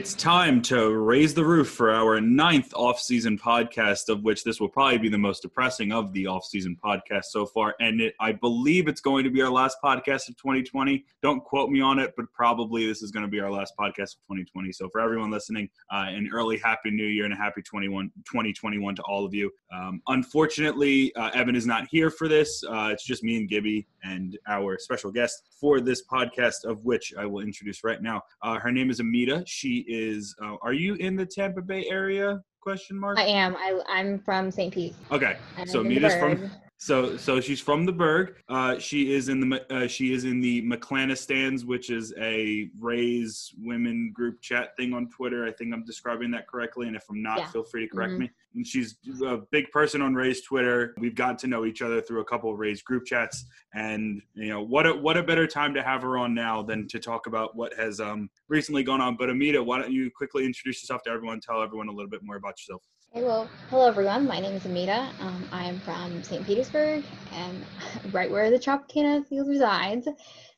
It's time to raise the roof for our ninth off-season podcast, of which this will probably be the most depressing of the off-season podcasts so far. And it, I believe it's going to be our last podcast of 2020. Don't quote me on it, but probably this is going to be our last podcast of 2020. So for everyone listening, uh, an early Happy New Year and a happy 21, 2021 to all of you. Um, unfortunately, uh, Evan is not here for this. Uh, it's just me and Gibby and our special guest for this podcast, of which I will introduce right now. Uh, her name is Amita. She is. Uh, are you in the Tampa Bay area? Question mark. I am. I, I'm from St. Pete. Okay, so Amita's from. So, so she's from the Burgh. Uh, she is in the uh, she is in the McClanistans, which is a raise women group chat thing on Twitter. I think I'm describing that correctly, and if I'm not, yeah. feel free to correct mm-hmm. me. And she's a big person on Rays Twitter. We've gotten to know each other through a couple of Rays group chats, and you know what a what a better time to have her on now than to talk about what has um, recently gone on. But Amita, why don't you quickly introduce yourself to everyone? Tell everyone a little bit more about yourself. Hey, well, hello everyone. My name is Amita. Um, I am from St. Petersburg and right where the Tropicana field resides.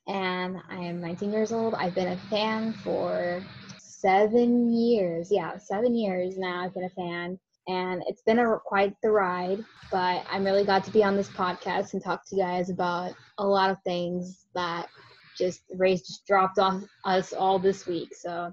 And I am 19 years old. I've been a fan for seven years. Yeah, seven years now. I've been a fan, and it's been a quite the ride. But I'm really glad to be on this podcast and talk to you guys about a lot of things that just Rays just dropped on us all this week. So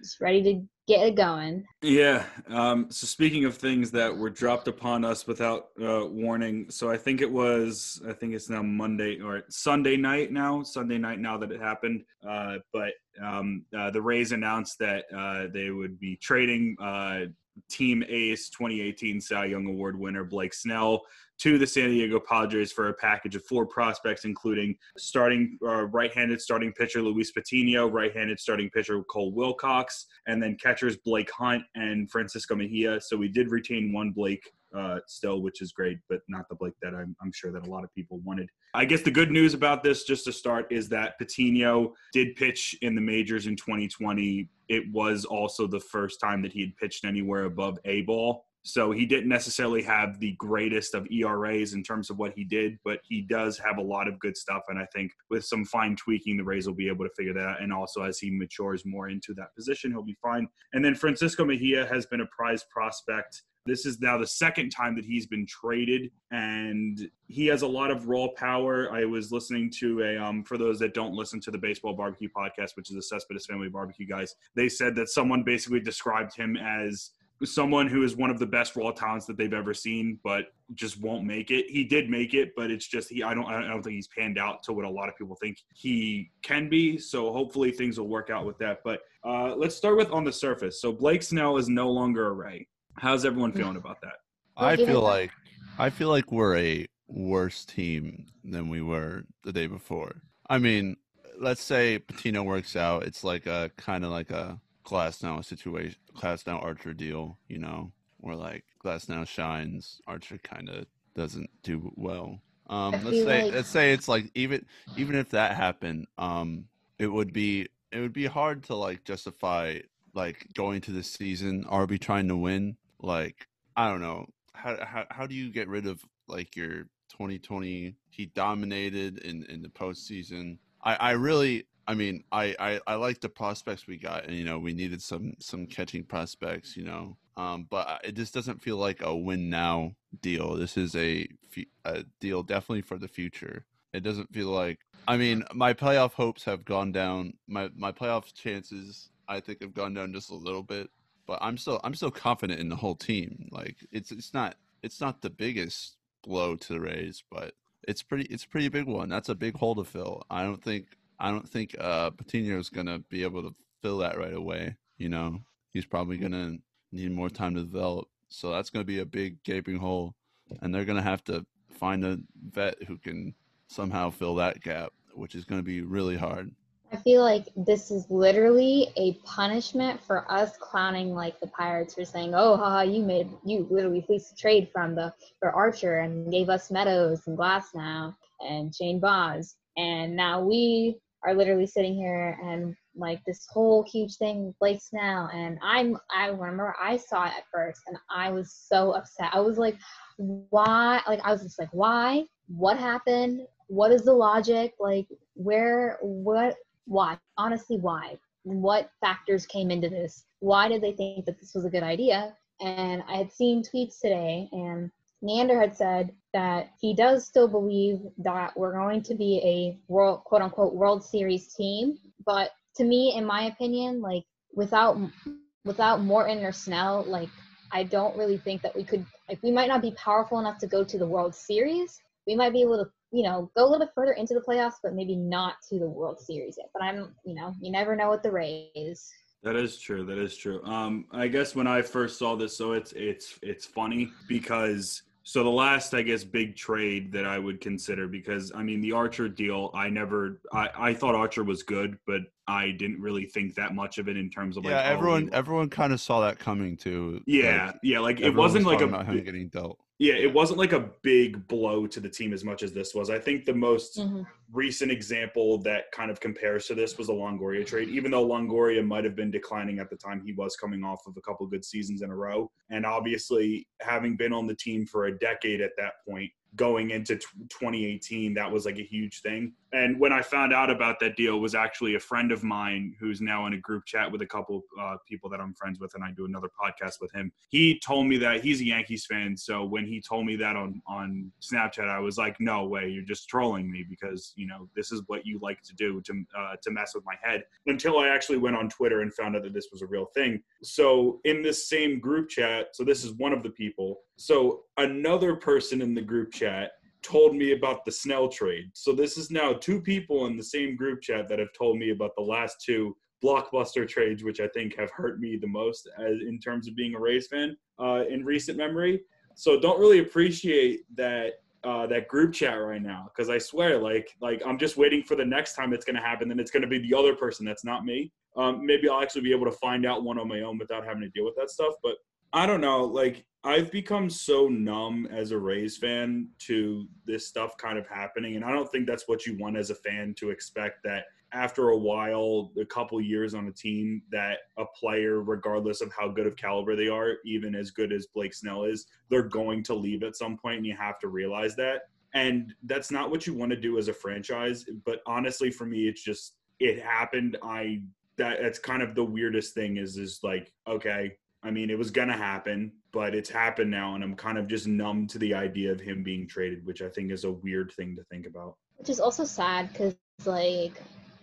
just ready to get it going. Yeah. Um, so speaking of things that were dropped upon us without uh, warning, so I think it was, I think it's now Monday or Sunday night now, Sunday night now that it happened. Uh, but um, uh, the Rays announced that uh, they would be trading uh, Team Ace 2018 Cy Young Award winner Blake Snell to the San Diego Padres for a package of four prospects, including starting uh, right-handed starting pitcher Luis Patino, right-handed starting pitcher Cole Wilcox, and then catchers Blake Hunt and Francisco Mejia. So we did retain one Blake uh, still, which is great, but not the Blake that I'm, I'm, sure that a lot of people wanted. I guess the good news about this, just to start, is that Patino did pitch in the majors in 2020. It was also the first time that he had pitched anywhere above A ball. So he didn't necessarily have the greatest of ERAs in terms of what he did, but he does have a lot of good stuff. And I think with some fine tweaking, the Rays will be able to figure that out. And also as he matures more into that position, he'll be fine. And then Francisco Mejia has been a prize prospect. This is now the second time that he's been traded, and he has a lot of raw power. I was listening to a, um, for those that don't listen to the Baseball Barbecue podcast, which is the Cespedes Family Barbecue guys, they said that someone basically described him as someone who is one of the best raw talents that they've ever seen, but just won't make it. He did make it, but it's just he. I don't. I don't think he's panned out to what a lot of people think he can be. So hopefully things will work out with that. But uh, let's start with on the surface. So Blake Snell is no longer a Ray. How's everyone feeling about that? I feel like I feel like we're a worse team than we were the day before. I mean, let's say Patino works out. It's like a kind of like a Glasnow situation, Glasnow Archer deal, you know, where like Glasnow shines, Archer kind of doesn't do well. Um, let's say like... let's say it's like even even if that happened, um, it would be it would be hard to like justify like going to the season Are we trying to win. Like I don't know how how how do you get rid of like your 2020? He dominated in in the postseason. I I really I mean, I, I, I like the prospects we got, and you know, we needed some some catching prospects, you know. Um, but it just doesn't feel like a win now deal. This is a a deal definitely for the future. It doesn't feel like. I mean, my playoff hopes have gone down. My my playoff chances, I think, have gone down just a little bit. But I'm still I'm still confident in the whole team. Like it's it's not it's not the biggest blow to the Rays, but it's pretty it's a pretty big one. That's a big hole to fill. I don't think I don't think uh, Patino is to be able to fill that right away. You know, he's probably to need more time to develop. So that's to be a big gaping hole, and they're to have to find a vet who can somehow fill that gap, which is to be really hard. I feel like this is literally a punishment for us clowning like the Pirates for saying, "Oh, haha, you made you literally fleeced a trade from the for Archer and gave us Meadows and Glasnow and Shane Baz, and now we are literally sitting here and like this whole huge thing Blake Snell and I'm I remember I saw it at first and I was so upset. I was like, why like I was just like, why? What happened? What is the logic? Like where what why? Honestly, why? what factors came into this? Why did they think that this was a good idea? And I had seen tweets today, and Neander had said that he does still believe that we're going to be a world, quote unquote, World Series team. But to me, in my opinion, like without without Morton or Snell, like I don't really think that we could. Like we might not be powerful enough to go to the World Series. We might be able to, you know, go a little bit further into the playoffs, but maybe not to the World Series yet. But I'm, you know, you never know with the Rays. That is true. That is true. Um, I guess when I first saw this, so it's it's it's funny because so the last, I guess, big trade that I would consider because I mean the Archer deal, I never, I, I thought Archer was good, but I didn't really think that much of it in terms of like yeah, oh, everyone he- everyone kind of saw that coming too. yeah, Like, yeah, like it wasn't was like a talking about him getting dealt. Yeah, it wasn't like a big blow to the team as much as this was. I think the most Mhm. recent example that kind of compares to this was the Longoria trade. Even though Longoria might have been declining at the time, he was coming off of a couple good seasons in a row. And obviously, having been on the team for a decade at that point, going into t- 2018, that was like a huge thing. And when I found out about that deal, was actually a friend of mine who's now in a group chat with a couple uh, people that I'm friends with, and I do another podcast with him. He told me that he's a Yankees fan. So when he told me that on on Snapchat, I was like, "No way, you're just trolling me because you know this is what you like to do to uh, to mess with my head." Until I actually went on Twitter and found out that this was a real thing. So in this same group chat, so this is one of the people. So another person in the group chat told me about the Snell trade. So this is now two people in the same group chat that have told me about the last two blockbuster trades, which I think have hurt me the most as, in terms of being a Rays fan uh, in recent memory. So don't really appreciate that uh, that group chat right now because I swear, like like I'm just waiting for the next time it's going to happen. Then it's going to be the other person that's not me. Um, maybe I'll actually be able to find out one on my own without having to deal with that stuff. But I don't know. Like I've become so numb as a Rays fan to this stuff kind of happening, and I don't think that's what you want as a fan to expect that after a while, a couple years on a team, that a player, regardless of how good of caliber they are, even as good as Blake Snell is, they're going to leave at some point, and you have to realize that. And that's not what you want to do as a franchise. But honestly, for me, it's just it happened. I that that's kind of the weirdest thing is is like okay I mean, it was gonna happen, but it's happened now, and I'm kind of just numb to the idea of him being traded, which I think is a weird thing to think about. which is also sad because like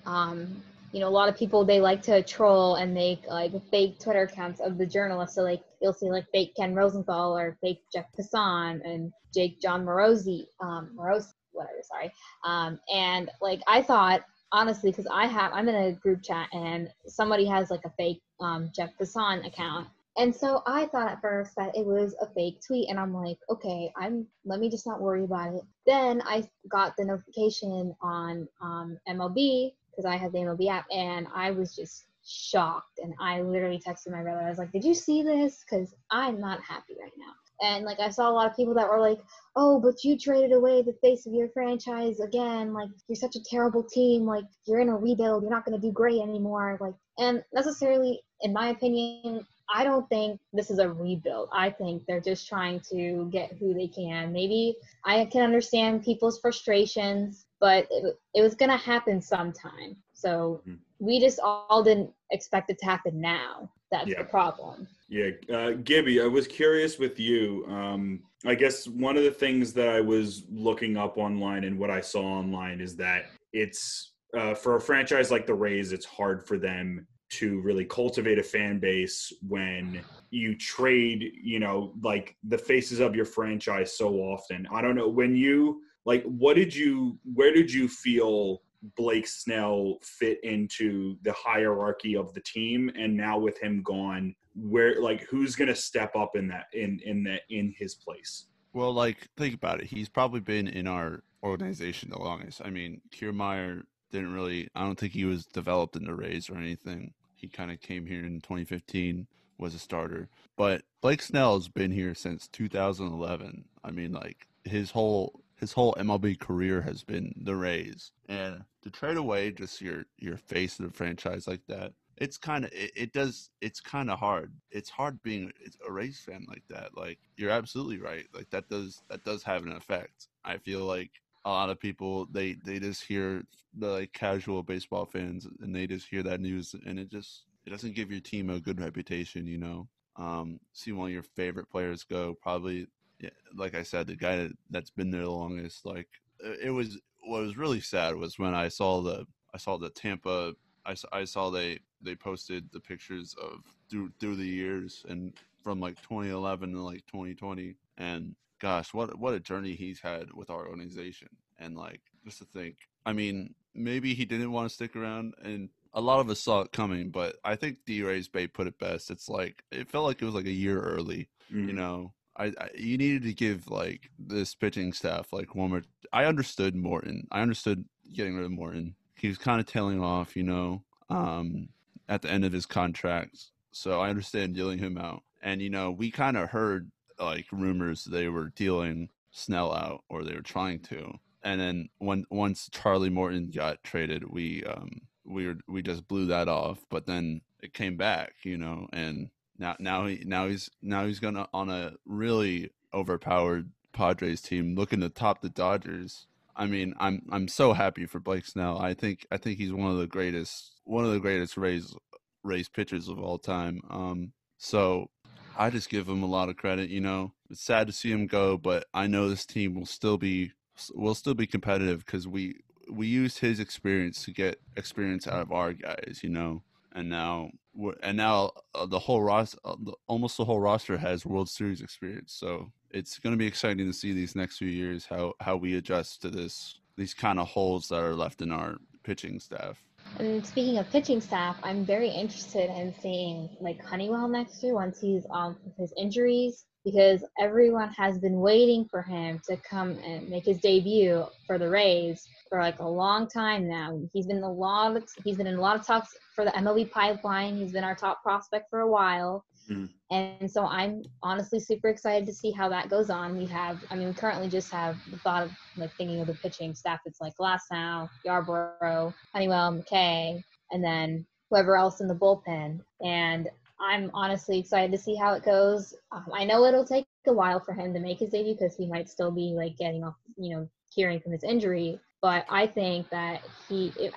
um you know a lot of people they like to troll and make like fake twitter accounts of the journalists. So like you'll see like fake ken rosenthal or fake jeff passan and jake john morosi um morosi whatever sorry. Um and like i thought honestly because i have i'm in a group chat and somebody has like a fake um jeff passan account and so I thought at first that it was a fake tweet, and I'm like, okay, I'm let me just not worry about it. Then I got the notification on um, MLB because I have the MLB app, and I was just shocked. And I literally texted my brother. I was like, "Did you see this? Because I'm not happy right now." And like I saw a lot of people that were like, "Oh, but you traded away the face of your franchise again. Like you're such a terrible team. Like you're in a rebuild. You're not going to do great anymore." Like, and necessarily, in my opinion, I don't think this is a rebuild. I think they're just trying to get who they can. Maybe I can understand people's frustrations, but it, it was going to happen sometime. So Mhm. we just all didn't expect it to happen now. That's Yeah. the problem. Yeah, uh, Gibby, I was curious with you. Um, I guess one of the things that I was looking up online and what I saw online is that it's uh, for a franchise like the Rays, it's hard for them to really cultivate a fan base when you trade, you know, like the faces of your franchise so often. I don't know when you like what did you where did you feel Blake Snell fit into the hierarchy of the team and now with him gone where like who's going to step up in that in in that in his place Well, like think about it. He's probably been in our organization the longest. I mean, Kiermaier didn't really. I don't think he was developed in the Rays or anything. He kind of came here in 2015, was a starter. But Blake Snell's been here since 2011. I mean, like his whole his whole MLB career has been the Rays, and to trade away just your your face of the franchise like that, it's kind of it, it does it's kind of hard. It's hard being a Rays fan like that. Like you're absolutely right. Like that does that does have an effect. I feel like a lot of people they they just hear the like casual baseball fans and they just hear that news and it just it doesn't give your team a good reputation, you know. Um, see one of your favorite players go, probably, like I said, the guy that, that's been there the longest. Like it was, what was really sad was when I saw the, I saw the Tampa, I, I saw they they posted the pictures of through through the years and from like 2011 to like 2020, and gosh, what what a journey he's had with our organization. And like just to think, I mean, maybe he didn't want to stick around, and a lot of us saw it coming. But I think DRaysBay put it best. It's like it felt like it was like a year early. Mm-hmm. You know, I, I, you needed to give like this pitching staff like one more. I understood Morton. I understood getting rid of Morton. He was kind of tailing off, you know, um, at the end of his contract. So I understand dealing him out. And you know, we kind of heard like rumors they were dealing Snell out or they were trying to. And then when once Charlie Morton got traded, we um we were, we just blew that off. But then it came back, you know, and now now he now he's now he's gonna on a really overpowered Padres team looking to top the Dodgers. I mean, I'm I'm so happy for Blake Snell. I think I think he's one of the greatest one of the greatest Rays Rays pitchers of all time. Um, so I just give him a lot of credit. You know, it's sad to see him go, but I know this team will still be will still be competitive because we we used his experience to get experience out of our guys. You know, and now and now uh, the whole roster, uh, almost the whole roster has World Series experience. So it's going to be exciting to see these next few years how how we adjust to this these kind of holes that are left in our pitching staff. And speaking of pitching staff, I'm very interested in seeing like Honeywell next year once he's on with his injuries because everyone has been waiting for him to come and make his debut for the Rays for like a long time now. He's been a lot of, he's been in a lot of talks for the MLB pipeline. He's been our top prospect for a while. Mm. And so I'm honestly super excited to see how that goes on. We have, I mean, we currently just have the thought of like thinking of the pitching staff. It's like Glasnow, Yarbrough, Honeywell, McKay, and then whoever else in the bullpen. And I'm honestly excited to see how it goes. Um, I know it'll take a while for him to make his debut because he might still be like getting off, you know, hearing from his injury. But I think that he, if,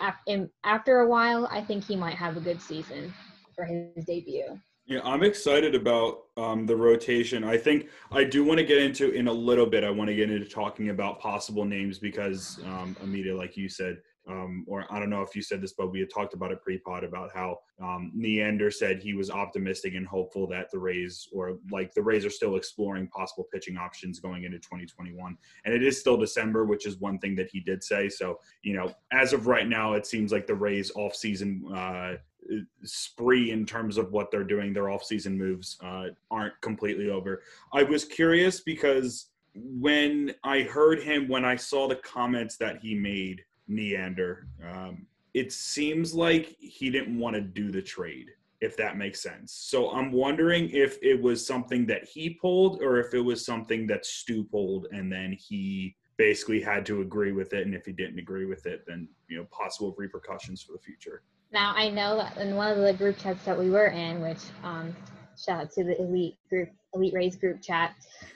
after a while, I think he might have a good season for his debut. Yeah, I'm excited about um, the rotation. I think I do want to get into in a little bit. I want to get into talking about possible names because um, Amita, like you said, um, or I don't know if you said this, but we had talked about it pre-pod about how um, Neander said he was optimistic and hopeful that the Rays, or like the Rays, are still exploring possible pitching options going into 2021. And it is still December, which is one thing that he did say. So you know, as of right now, it seems like the Rays off-season uh, spree in terms of what they're doing, their off-season moves uh, aren't completely over. I was curious because when I heard him, when I saw the comments that he made Neander. Um, it seems like he didn't want to do the trade, if that makes sense. So I'm wondering if it was something that he pulled or if it was something that Stu pulled and then he basically had to agree with it. And if he didn't agree with it, then, you know, possible repercussions for the future. Now, I know that in one of the group chats that we were in, which um, shout out to the elite group, elite Rays group chat,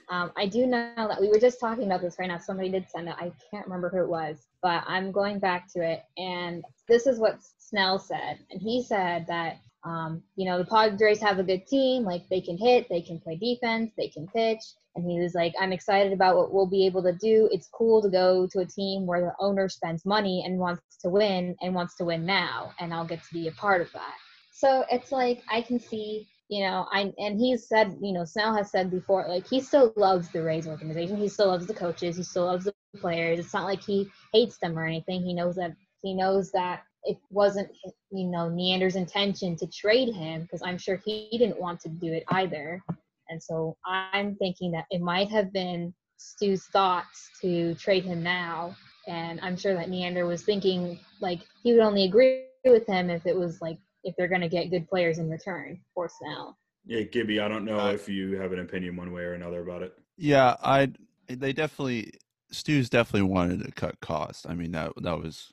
um, I do know that we were just talking about this right now. Somebody did send it. I can't remember who it was, but I'm going back to it. And this is what Snell said. And he said that, um, you know, the Padres have a good team. Like they can hit, they can play defense, they can pitch. And he was like, I'm excited about what we'll be able to do. It's cool to go to a team where the owner spends money and wants to win and wants to win now. And I'll get to be a part of that. So it's like I can see you know, I and he's said, you know, Snell has said before, like he still loves the Rays organization. He still loves the coaches. He still loves the players. It's not like he hates them or anything. He knows that he knows that it wasn't, you know, Neander's intention to trade him because I'm sure he didn't want to do it either. And so I'm thinking that it might have been Stu's thoughts to trade him now. And I'm sure that Neander was thinking like he would only agree with him if it was like if they're going to get good players in return for Snell. Yeah, Gibby, I don't know uh, if you have an opinion one way or another about it. Yeah, I they definitely Stu's definitely wanted to cut costs. I mean that that was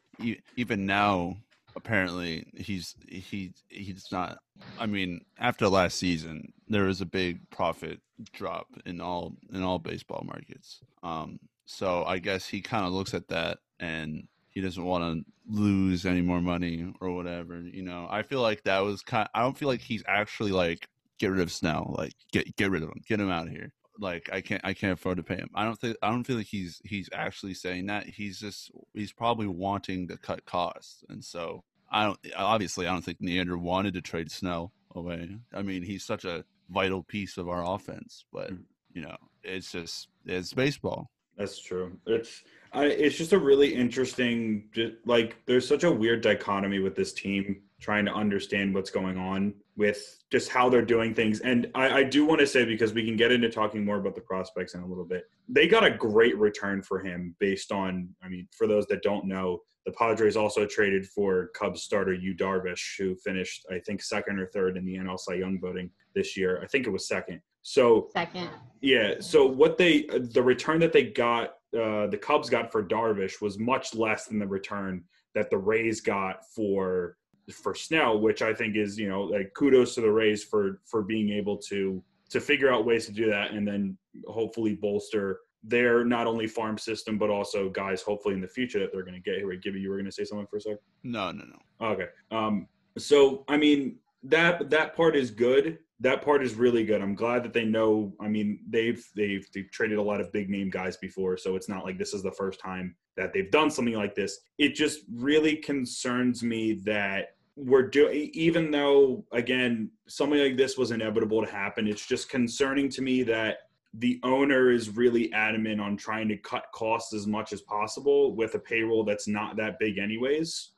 even now apparently he's he he's not I mean after last season there was a big profit drop in all in all baseball markets. Um so I guess he kind of looks at that and he doesn't want to lose any more money or whatever. You know, I feel like that was kind. I don't feel like he's actually like get rid of Snell. Like get get rid of him. Get him out of here. Like I can't I can't afford to pay him. I don't think I don't feel like he's he's actually saying that. He's just he's probably wanting to cut costs, and so I don't obviously I don't think Neander wanted to trade Snell away. I mean he's such a vital piece of our offense, but mm. you know it's just it's baseball. That's true. It's I, it's just a really interesting, like, there's such a weird dichotomy with this team trying to understand what's going on with just how they're doing things. And I, I do want to say, because we can get into talking more about the prospects in a little bit, they got a great return for him based on, I mean, for those that don't know, the Padres also traded for Cubs starter Yu Darvish, who finished, I think, second or third in the NL Cy Young voting this year. I think it was second. So second. Yeah. So what they the return that they got uh, the Cubs got for Darvish was much less than the return that the Rays got for for Snell, which I think is you know like kudos to the Rays for for being able to to figure out ways to do that and then hopefully bolster their not only farm system but also guys hopefully in the future that they're going to get here. Gibby, you were going to say something for a sec? No, no, no. Okay. Um. So I mean that that part is good that part is really good. I'm glad that they know. I mean, they've they've they've traded a lot of big name guys before, so it's not like this is the first time that they've done something like this. It just really concerns me that we're doing even though again something like this was inevitable to happen it's just concerning to me that the owner is really adamant on trying to cut costs as much as possible with a payroll that's not that big anyways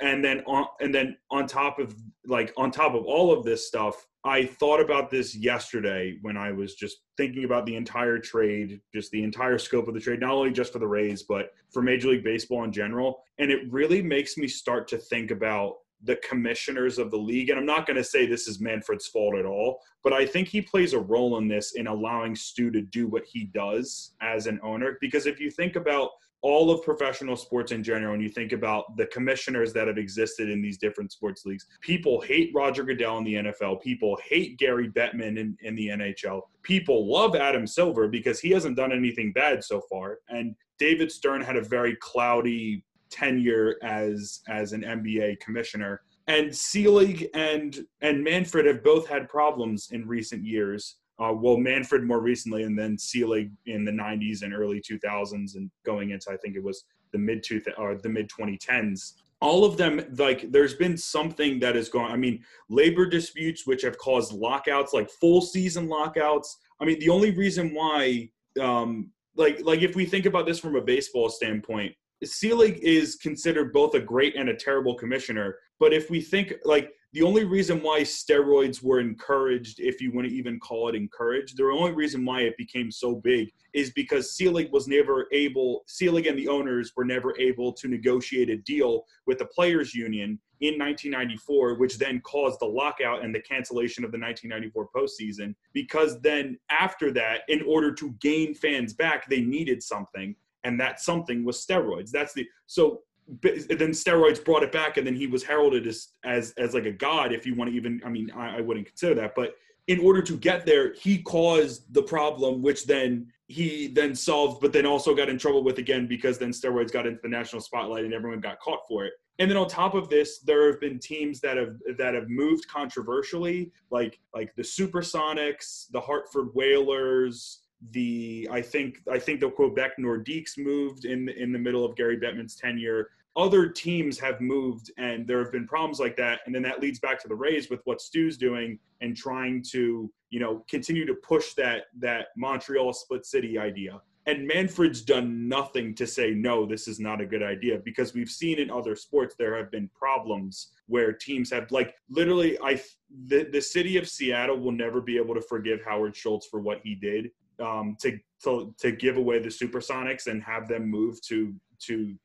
and then on and then on top of like on top of all of this stuff I thought about this yesterday when I was just thinking about the entire trade, just the entire scope of the trade, not only just for the Rays, but for Major League Baseball in general. And it really makes me start to think about the commissioners of the league. And I'm not going to say this is Manfred's fault at all, but I think he plays a role in this in allowing Stu to do what he does as an owner. Because if you think about all of professional sports in general, and you think about the commissioners that have existed in these different sports leagues, people hate Roger Goodell in the NFL. People hate Gary Bettman in, in the NHL. People love Adam Silver because he hasn't done anything bad so far. And David Stern had a very cloudy tenure as as an NBA commissioner. And Selig and and Manfred have both had problems in recent years uh, well, Manfred more recently, and then Selig in the 90s and early 2000s, and going into I think it was the mid or the mid 2010s. All of them, like, there's been something that is going. I mean, labor disputes which have caused lockouts, like full season lockouts. I mean, the only reason why, um, like, like if we think about this from a baseball standpoint, Selig is considered both a great and a terrible commissioner. But if we think like the only reason why steroids were encouraged, if you want to even call it encouraged, the only reason why it became so big is because Selig was never able, Selig and the owners were never able to negotiate a deal with the players' union in 1994, which then caused the lockout and the cancellation of the 1994 postseason. Because then after that, in order to gain fans back, they needed something and that something was steroids. That's the so then steroids brought it back, and then he was heralded as as as like a god. If you want to even, I mean, I, I wouldn't consider that, but in order to get there, he caused the problem, which then he then solved, but then also got in trouble with again because then steroids got into the national spotlight and everyone got caught for it. And then on top of this, there have been teams that have that have moved controversially, like like the Supersonics, the Hartford Whalers, the I think I think the Quebec Nordiques moved in in the middle of Gary Bettman's tenure. Other teams have moved, and there have been problems like that. And then that leads back to the Rays with what Stu's doing and trying to you know continue to push that that Montreal split city idea. And Manfred's done nothing to say no, this is not a good idea because we've seen in other sports there have been problems where teams have like literally I the, the city of Seattle will never be able to forgive Howard Schultz for what he did um, to, to to give away the Supersonics and have them move to to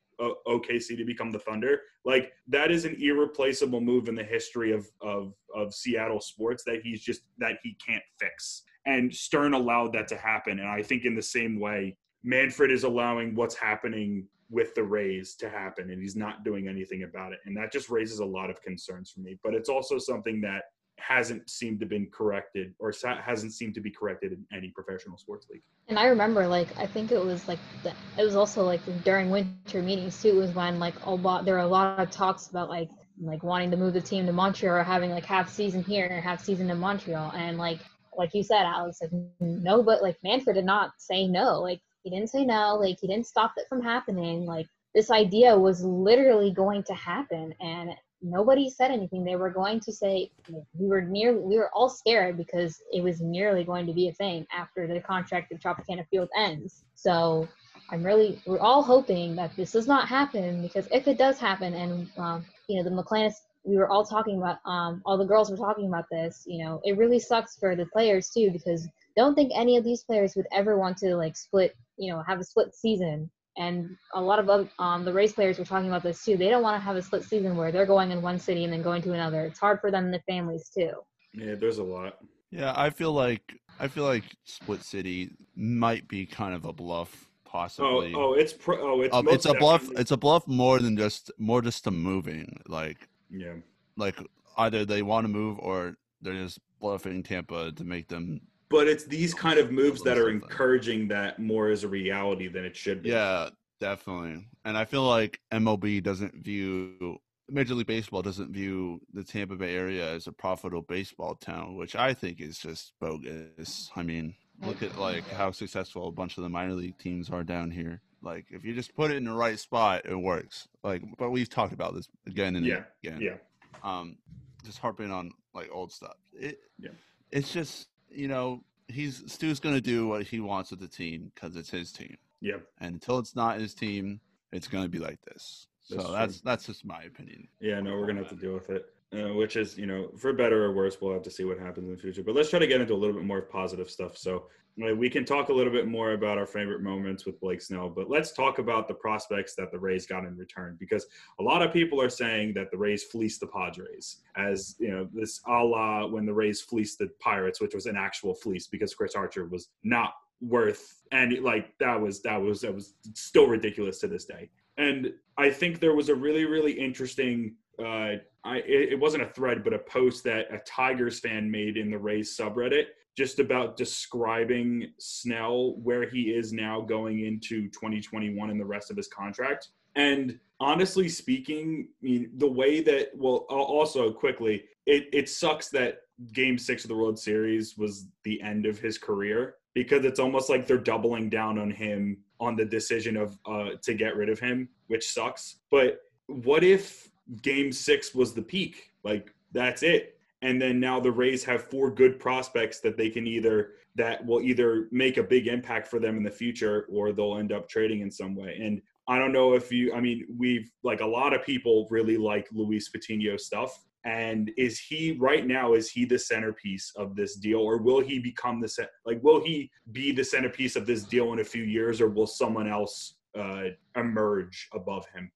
OKC to become the Thunder. Like that is an irreplaceable move in the history of of of Seattle sports that he's just that he can't fix. And Stern allowed that to happen. And I think in the same way, Manfred is allowing what's happening with the Rays to happen, and he's not doing anything about it. And that just raises a lot of concerns for me. But it's also something that hasn't seemed to been corrected or hasn't seemed to be corrected in any professional sports league. And I remember, like, I think it was like the, it was also like during winter meetings too. Was when like a lot there were a lot of talks about like like wanting to move the team to Montreal or having like half season here and half season in Montreal. And like like you said, Alex, like no, but like Manfred did not say no. Like he didn't say no. Like he didn't stop it from happening. Like this idea was literally going to happen, and nobody said anything. They were going to say we were near. We were all scared because it was nearly going to be a thing after the contract of Tropicana Field ends. So I'm really, we're all hoping that this does not happen because if it does happen, and um, you know the McClanis we were all talking about um, all the girls were talking about this you know it really sucks for the players too because don't think any of these players would ever want to like split you know have a split season and a lot of um, the race players were talking about this too they don't want to have a split season where they're going in one city and then going to another it's hard for them and their families too yeah there's a lot yeah i feel like i feel like split city might be kind of a bluff possibly. Oh, oh, it's pro- oh, it's uh, it's a bluff. It's a bluff more than just more just to moving. Like yeah. like either they want to move or they're just bluffing Tampa to make them. But it's these kind of moves that are encouraging that more as a reality than it should be. Yeah, definitely. And I feel like MLB doesn't view Major League Baseball doesn't view the Tampa Bay area as a profitable baseball town, which I think is just bogus. I mean, look at like how successful a bunch of the minor league teams are down here. Like if you just put it in the right spot, it works. Like, but we've talked about this again and Yeah, again. Yeah. Um, just harping on like old stuff. It, Yeah. it's just you know he's Stu's gonna do what he wants with the team because it's his team, Yeah. and until it's not his team, it's gonna be like this. So That's that's true. that's, just my opinion. Yeah, no, we're gonna have to deal with it. Uh, which is, you know, for better or worse, we'll have to see what happens in the future. But let's try to get into a little bit more positive stuff. So we can talk a little bit more about our favorite moments with Blake Snell, but let's talk about the prospects that the Rays got in return because a lot of people are saying that the Rays fleeced the Padres, as you know, this a la when the Rays fleeced the Pirates, which was an actual fleece because Chris Archer was not worth and like that was that was that was still ridiculous to this day. And i think there was a really really interesting uh i it, it wasn't a thread but a post that a tigers fan made in the rays subreddit just about describing snell where he is now going into 2021 and the rest of his contract and honestly speaking I mean, the way that well also quickly it, it sucks that game six of the world series was the end of his career because it's almost like they're doubling down on him on the decision of uh, to get rid of him, which sucks. But what if Game Six was the peak? Like that's it, and then now the Rays have four good prospects that they can either that will either make a big impact for them in the future or they'll end up trading in some way. And I don't know if you, I mean, we've like a lot of people really like Luis Patino stuff. And is he right now? Is he the centerpiece of this deal, or will he become the cent- like? Will he be the centerpiece of this deal in a few years, or will someone else uh, emerge above him?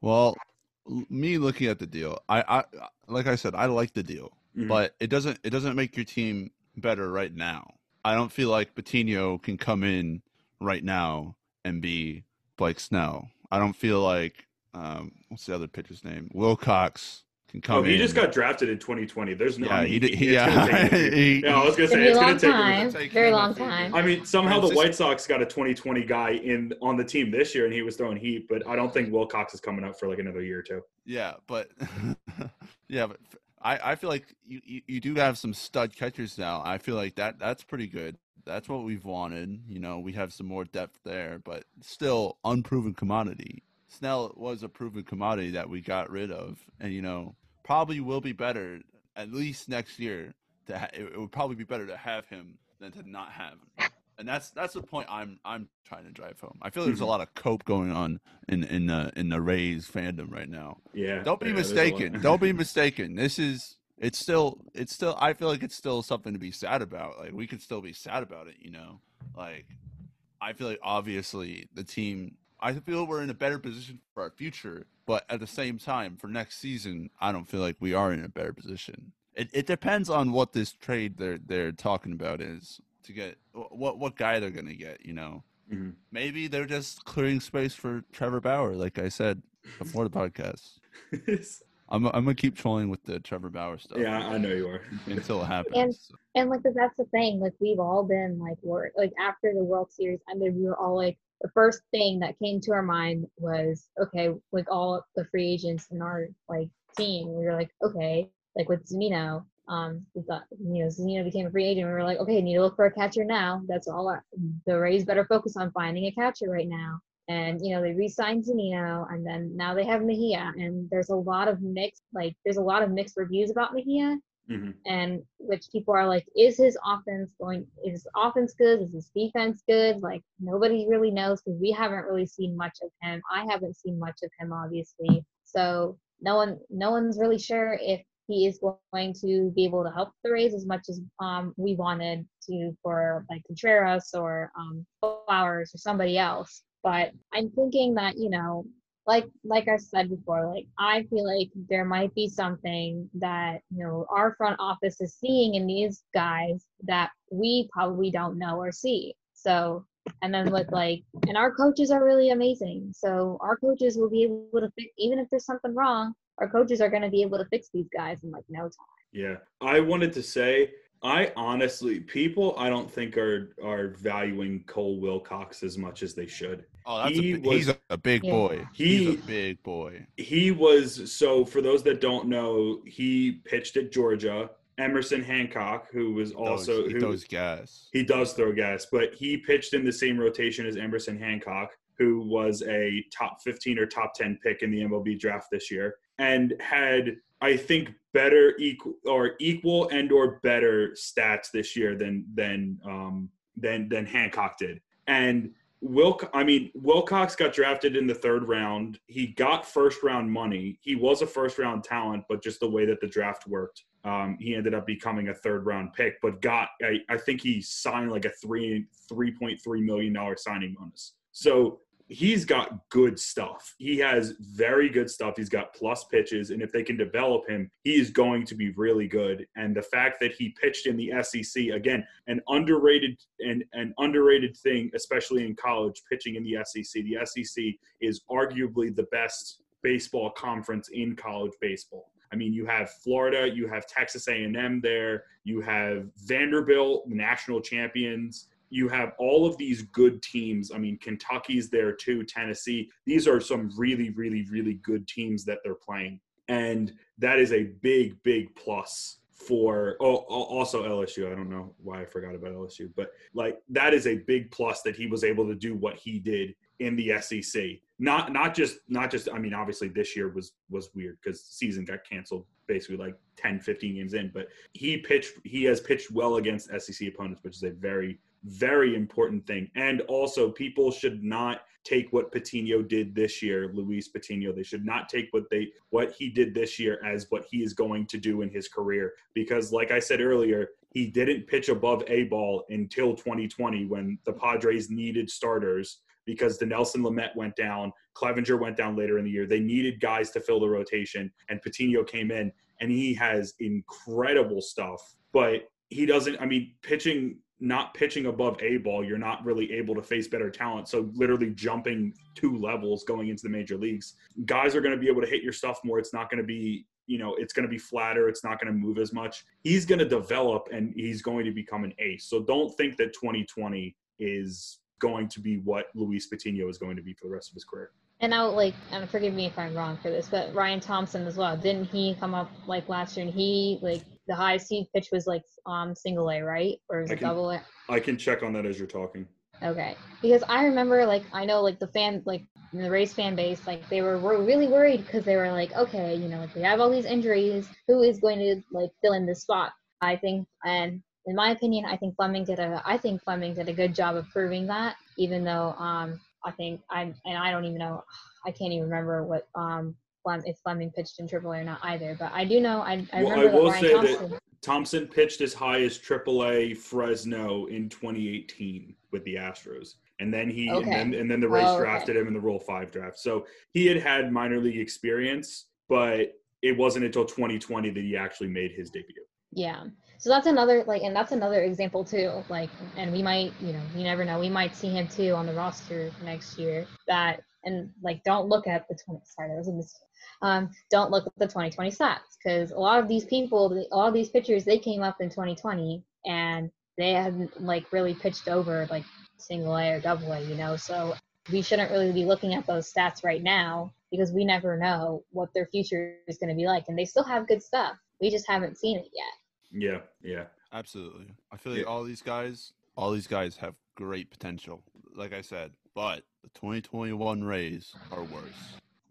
Well, me looking at the deal, I, I like I said, I like the deal, Mhm. but it doesn't it doesn't make your team better right now. I don't feel like Patino can come in right now and be Blake Snell. I don't feel like um, what's the other pitcher's name? Wilcox can come Oh, he in. just got drafted in 2020. There's no. Yeah, I mean, he did- he- yeah, take he- yeah, I was gonna It's say gonna be it's gonna take. time. take Very long time. I mean, somehow the White Sox got a 2020 guy in on the team this year, and he was throwing heat. But I don't think Wilcox is coming up for like another year or two. Yeah, but yeah, but f- I, I feel like you, you, you do have some stud catchers now. I feel like that that's pretty good. That's what we've wanted. You know, we have some more depth there, but still unproven commodity. Snell was a proven commodity that we got rid of, and you know probably will be better at least next year. To ha- it, it would probably be better to have him than to not have him. And that's that's the point I'm I'm trying to drive home. I feel there's a Mhm. lot of cope going on in in the in the Rays fandom right now. Yeah. Don't be yeah, there's a lot. mistaken. Don't be mistaken. This is it's still it's still I feel like it's still something to be sad about. Like we could still be sad about it, you know. Like I feel like obviously the team I feel we're in a better position for our future, but at the same time for next season, I don't feel like we are in a better position. It it depends on what this trade they're they're talking about is to get what what guy they're going to get, you know. Mhm. Maybe they're just clearing space for Trevor Bauer like I said before the podcast. I'm I'm gonna keep trolling with the Trevor Bauer stuff. Yeah, I know you are. until it happens. And- And like 'cause that's the thing, like we've all been like worried. Like after the World Series ended, we were all like the first thing that came to our mind was okay, like all the free agents in our like team. We were like, okay, like with Zunino, um, we thought you know Zunino became a free agent. We were like, okay, need to look for a catcher now. That's all. The Rays better focus on finding a catcher right now. And you know they re-signed Zunino, and then now they have Mejia, and there's a lot of mixed like there's a lot of mixed reviews about Mejia hmm and which people are like, is his offense going? Is his offense good? Is his defense good? Like nobody really knows because we haven't really seen much of him. I haven't seen much of him, obviously. So no one, no one's really sure if he is going to be able to help the Rays as much as um, we wanted to for like Contreras or um, Flowers or somebody else. But I'm thinking that you know like like I said before, like I feel like there might be something that you know our front office is seeing in these guys that we probably don't know or see. So and then with like and our coaches are really amazing. So our coaches will be able to even if there's something wrong, our coaches are gonna be able to fix these guys in like no time. Yeah, I wanted to say, I honestly, people, I don't think are are valuing Cole Wilcox as much as they should. oh, that's he a, bi- he's a, a big Yeah. boy. He- he's a big boy. He was so for those that don't know, he pitched at Georgia. Emerson Hancock, who was also those, he who, throws gas. He does throw gas, but he pitched in the same rotation as Emerson Hancock, who was a top 15 or top 10 pick in the MLB draft this year and had I think better equal or equal and or better stats this year than than um than than Hancock did. And Wilc I mean Wilcox got drafted in the third round. He got first round money. He was a first round talent, but just the way that the draft worked, um, he ended up becoming a third round pick, but got I, I think he signed like a three three point three million dollar signing bonus. So he's got good stuff. He has very good stuff. He's got plus pitches, and if they can develop him, he is going to be really good. And the fact that he pitched in the SEC again, an underrated and an underrated thing, especially in college, pitching in the SEC. The SEC is arguably the best baseball conference in college baseball. I mean, you have Florida, you have Texas A&M there, you have Vanderbilt, national champions. You have all of these good teams. I mean, Kentucky's there too, Tennessee. These are some really, really, really good teams that they're playing. And that is a big, big plus for oh also LSU. I don't know why I forgot about LSU, but like that is a big plus that he was able to do what he did in the SEC. Not not just not just I mean obviously this year was was weird cuz season got canceled basically like 10 15 games in, but he pitched he has pitched well against SEC opponents, which is a very very important thing. And also people should not take what Patino did this year, Luis Patino. They should not take what they what he did this year as what he is going to do in his career because like I said earlier, he didn't pitch above A ball until 2020 when the Padres needed starters because Dinelson Lamet went down, Clevinger went down later in the year. They needed guys to fill the rotation, and Patino came in, and he has incredible stuff. But he doesn't. I mean, pitching not pitching above A ball, you're not really able to face better talent. So literally jumping two levels going into the major leagues, guys are going to be able to hit your stuff more. It's not going to be you know it's going to be flatter it's not going to move as much he's going to develop and he's going to become an ace so don't think that 2020 is going to be what Luis Patino is going to be for the rest of his career. And now, like, and forgive me if I'm wrong for this, but Ryan Thompson as well. Didn't he come up like last year? And he like the highest seed pitch was like um single A, right? Or I it can- double A? I can check on that as you're talking. Okay, because I remember like I know like the fan like the race fan base like they were, were really worried because they were like okay you know like we have all these injuries who is going to like fill in this spot I think and in my opinion I think Fleming did a I think Fleming did a good job of proving that even though um I think I'm and I don't even know I can't even remember what um Flem, if Fleming pitched in AAA or not either but I do know I, I Well, I remember will that say Ryan that- Thompson Thompson pitched as high as AAA Fresno in 2018 with the Astros, and then he Okay. and then and then the Rays Oh, okay. drafted him in the Rule Five draft. So he had had minor league experience, but it wasn't until 2020 that he actually made his debut. Yeah. So that's another like and that's another example too. Like and we might, you know, you never know, we might see him too on the roster next year. That and like don't look at the 20 sorry that was a mistake um, don't look at the 2020 stats because a lot of these people all these pitchers they came up in 2020 and they hadn't like really pitched over like single A or double A, you know. So we shouldn't really be looking at those stats right now because we never know what their future is going to be like, and they still have good stuff. We just haven't seen it yet. Yeah, yeah, absolutely. I feel like yeah. all these guys, all these guys have great potential. Like I said, but the 2021 Rays are worse.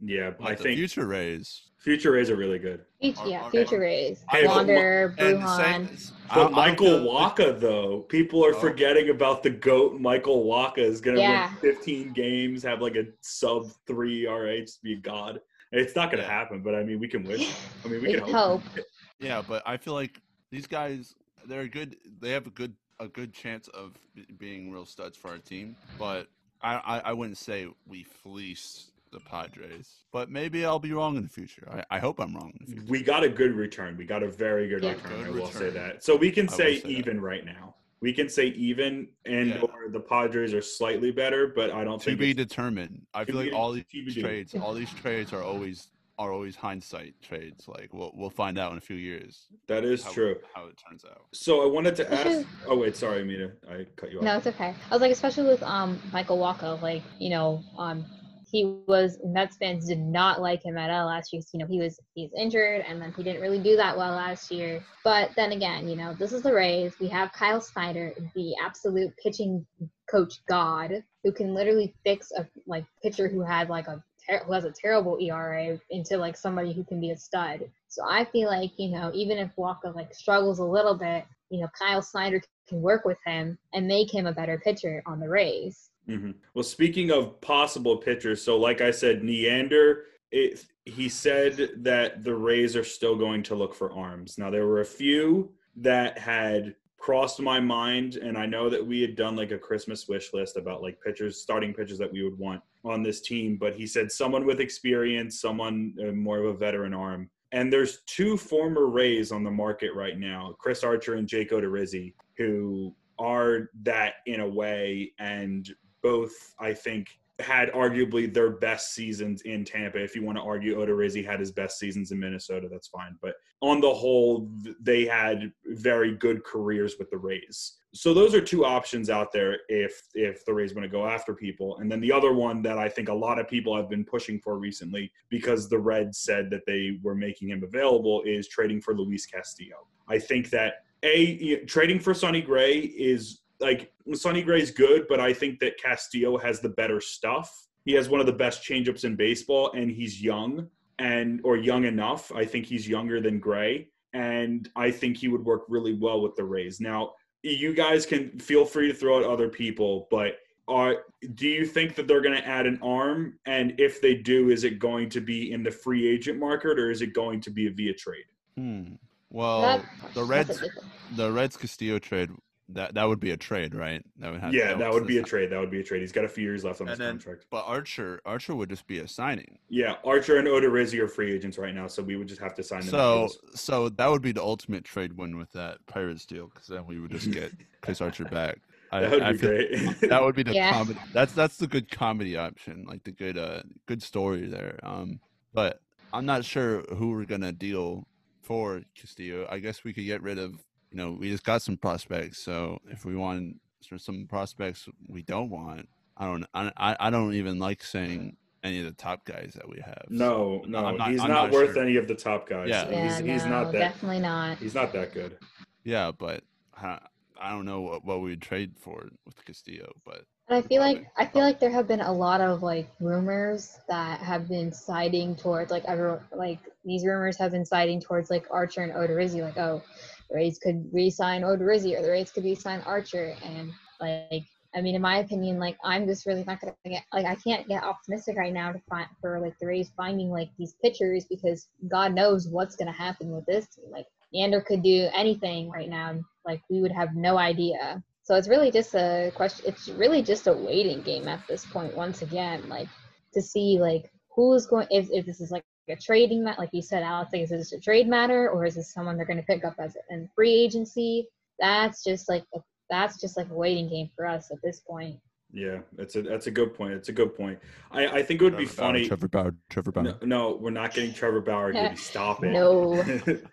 Yeah, like I think future Rays. Future Rays are really good. Future, yeah, future Rays. Hey, Wander, Bruján. But Michael Wacha, though, people are oh. forgetting about the goat. Michael Wacha is going to yeah. win 15 games, have like a sub three RH, be a god. It's not going to happen, but I mean, we can wish. I mean, we, we can hope. hope. Yeah, but I feel like these guys, they're good. They have a good a good chance of being real studs for our team. But I, I, I wouldn't say we fleece the Padres. But maybe I'll be wrong in the future. I, I hope I'm wrong in the future. We got a good return. We got a very good yeah. return. Good I will return. say that. So we can say, say even that. right now. We can say even, and yeah. or the Padres are slightly better, but I don't to think to be determined. I feel like all these TBD. trades, all these trades are always are always hindsight trades. Like we'll we'll find out in a few years. That is how, true. How it turns out. So I wanted to ask. Oh wait, sorry, Amita. I cut you off. No, it's okay. I was like, especially with um Michael Wacha, like you know um he was Mets fans did not like him at all last year. You know, he was he's injured and then he didn't really do that well last year. But then again, you know, this is the Rays. We have Kyle Snyder, the absolute pitching coach god, who can literally fix a like pitcher who had like a ter- who has a terrible ERA into like somebody who can be a stud. So I feel like, you know, even if Wacha like struggles a little bit, you know, Kyle Snyder can work with him and make him a better pitcher on the Rays. Mm-hmm. Well, speaking of possible pitchers, so like I said, Neander, it, he said that the Rays are still going to look for arms. Now, there were a few that had crossed my mind, and I know that we had done like a Christmas wish list about like pitchers, starting pitchers that we would want on this team. But he said someone with experience, someone uh, more of a veteran arm. And there's two former Rays on the market right now, Chris Archer and Jake Odorizzi, who are that in a way and both, I think, had arguably their best seasons in Tampa. If you want to argue Odorizzi had his best seasons in Minnesota, that's fine. But on the whole, they had very good careers with the Rays. So those are two options out there if if the Rays want to go after people. And then the other one that I think a lot of people have been pushing for recently because the Reds said that they were making him available is trading for Luis Castillo. I think that a trading for Sonny Gray is like Sonny Gray's good, but I think that Castillo has the better stuff. He has one of the best changeups in baseball, and he's young and or young enough. I think he's younger than Gray, and I think he would work really well with the Rays. Now, you guys can feel free to throw out other people, but are do you think that they're going to add an arm? And if they do, is it going to be in the free agent market or is it going to be a via trade? Hmm. Well, that, the Reds, the Reds Castillo trade that that would be a trade, right? That would have yeah, that would be a trade. That would be a trade. He's got a few years left on his then, contract. But Archer, Archer would just be a signing. Yeah, Archer and Odorizzi are free agents right now, so we would just have to sign them. So, so that would be the ultimate trade win with that Pirates deal, because then we would just get Chris Archer back. that would I be great. that would be the yeah. comedy. That's that's the good comedy option, like the good uh good story there. Um, but I'm not sure who we're gonna deal for Castillo. I guess we could get rid of you know, we just got some prospects. So if we want some prospects we don't want, I don't, I, I don't even like saying any of the top guys that we have. No, so no, not, he's not, not, worth sure. any of the top guys. Yeah, yeah he's, no, he's not that. Definitely not. He's not that good. Yeah, but I, I don't know what, what we'd trade for with Castillo, but. I feel like I feel like there have been a lot of like rumors that have been siding towards like everyone like these rumors have been siding towards like Archer and Odorizzi like oh the Rays could re-sign Odorizzi or the Rays could re-sign Archer. And like, I mean, in my opinion, like I'm just really not gonna get like I can't get optimistic right now to find for like the Rays finding like these pitchers because God knows what's gonna happen with this team. Like Neander could do anything right now. Like we would have no idea. So it's really just a question. It's really just a waiting game at this point. Once again, like to see like who's going if, if this is like a trading mat, like you said, Alex, like, is this a trade matter or is this someone they're going to pick up as a free agency? That's just like a, that's just like a waiting game for us at this point. Yeah, that's a that's a good point. It's a good point. I, I think it would be Trevor Bauer, funny. Trevor Bauer. Trevor Bauer. No, no, we're not getting Trevor Bauer. Dude, stop it. No.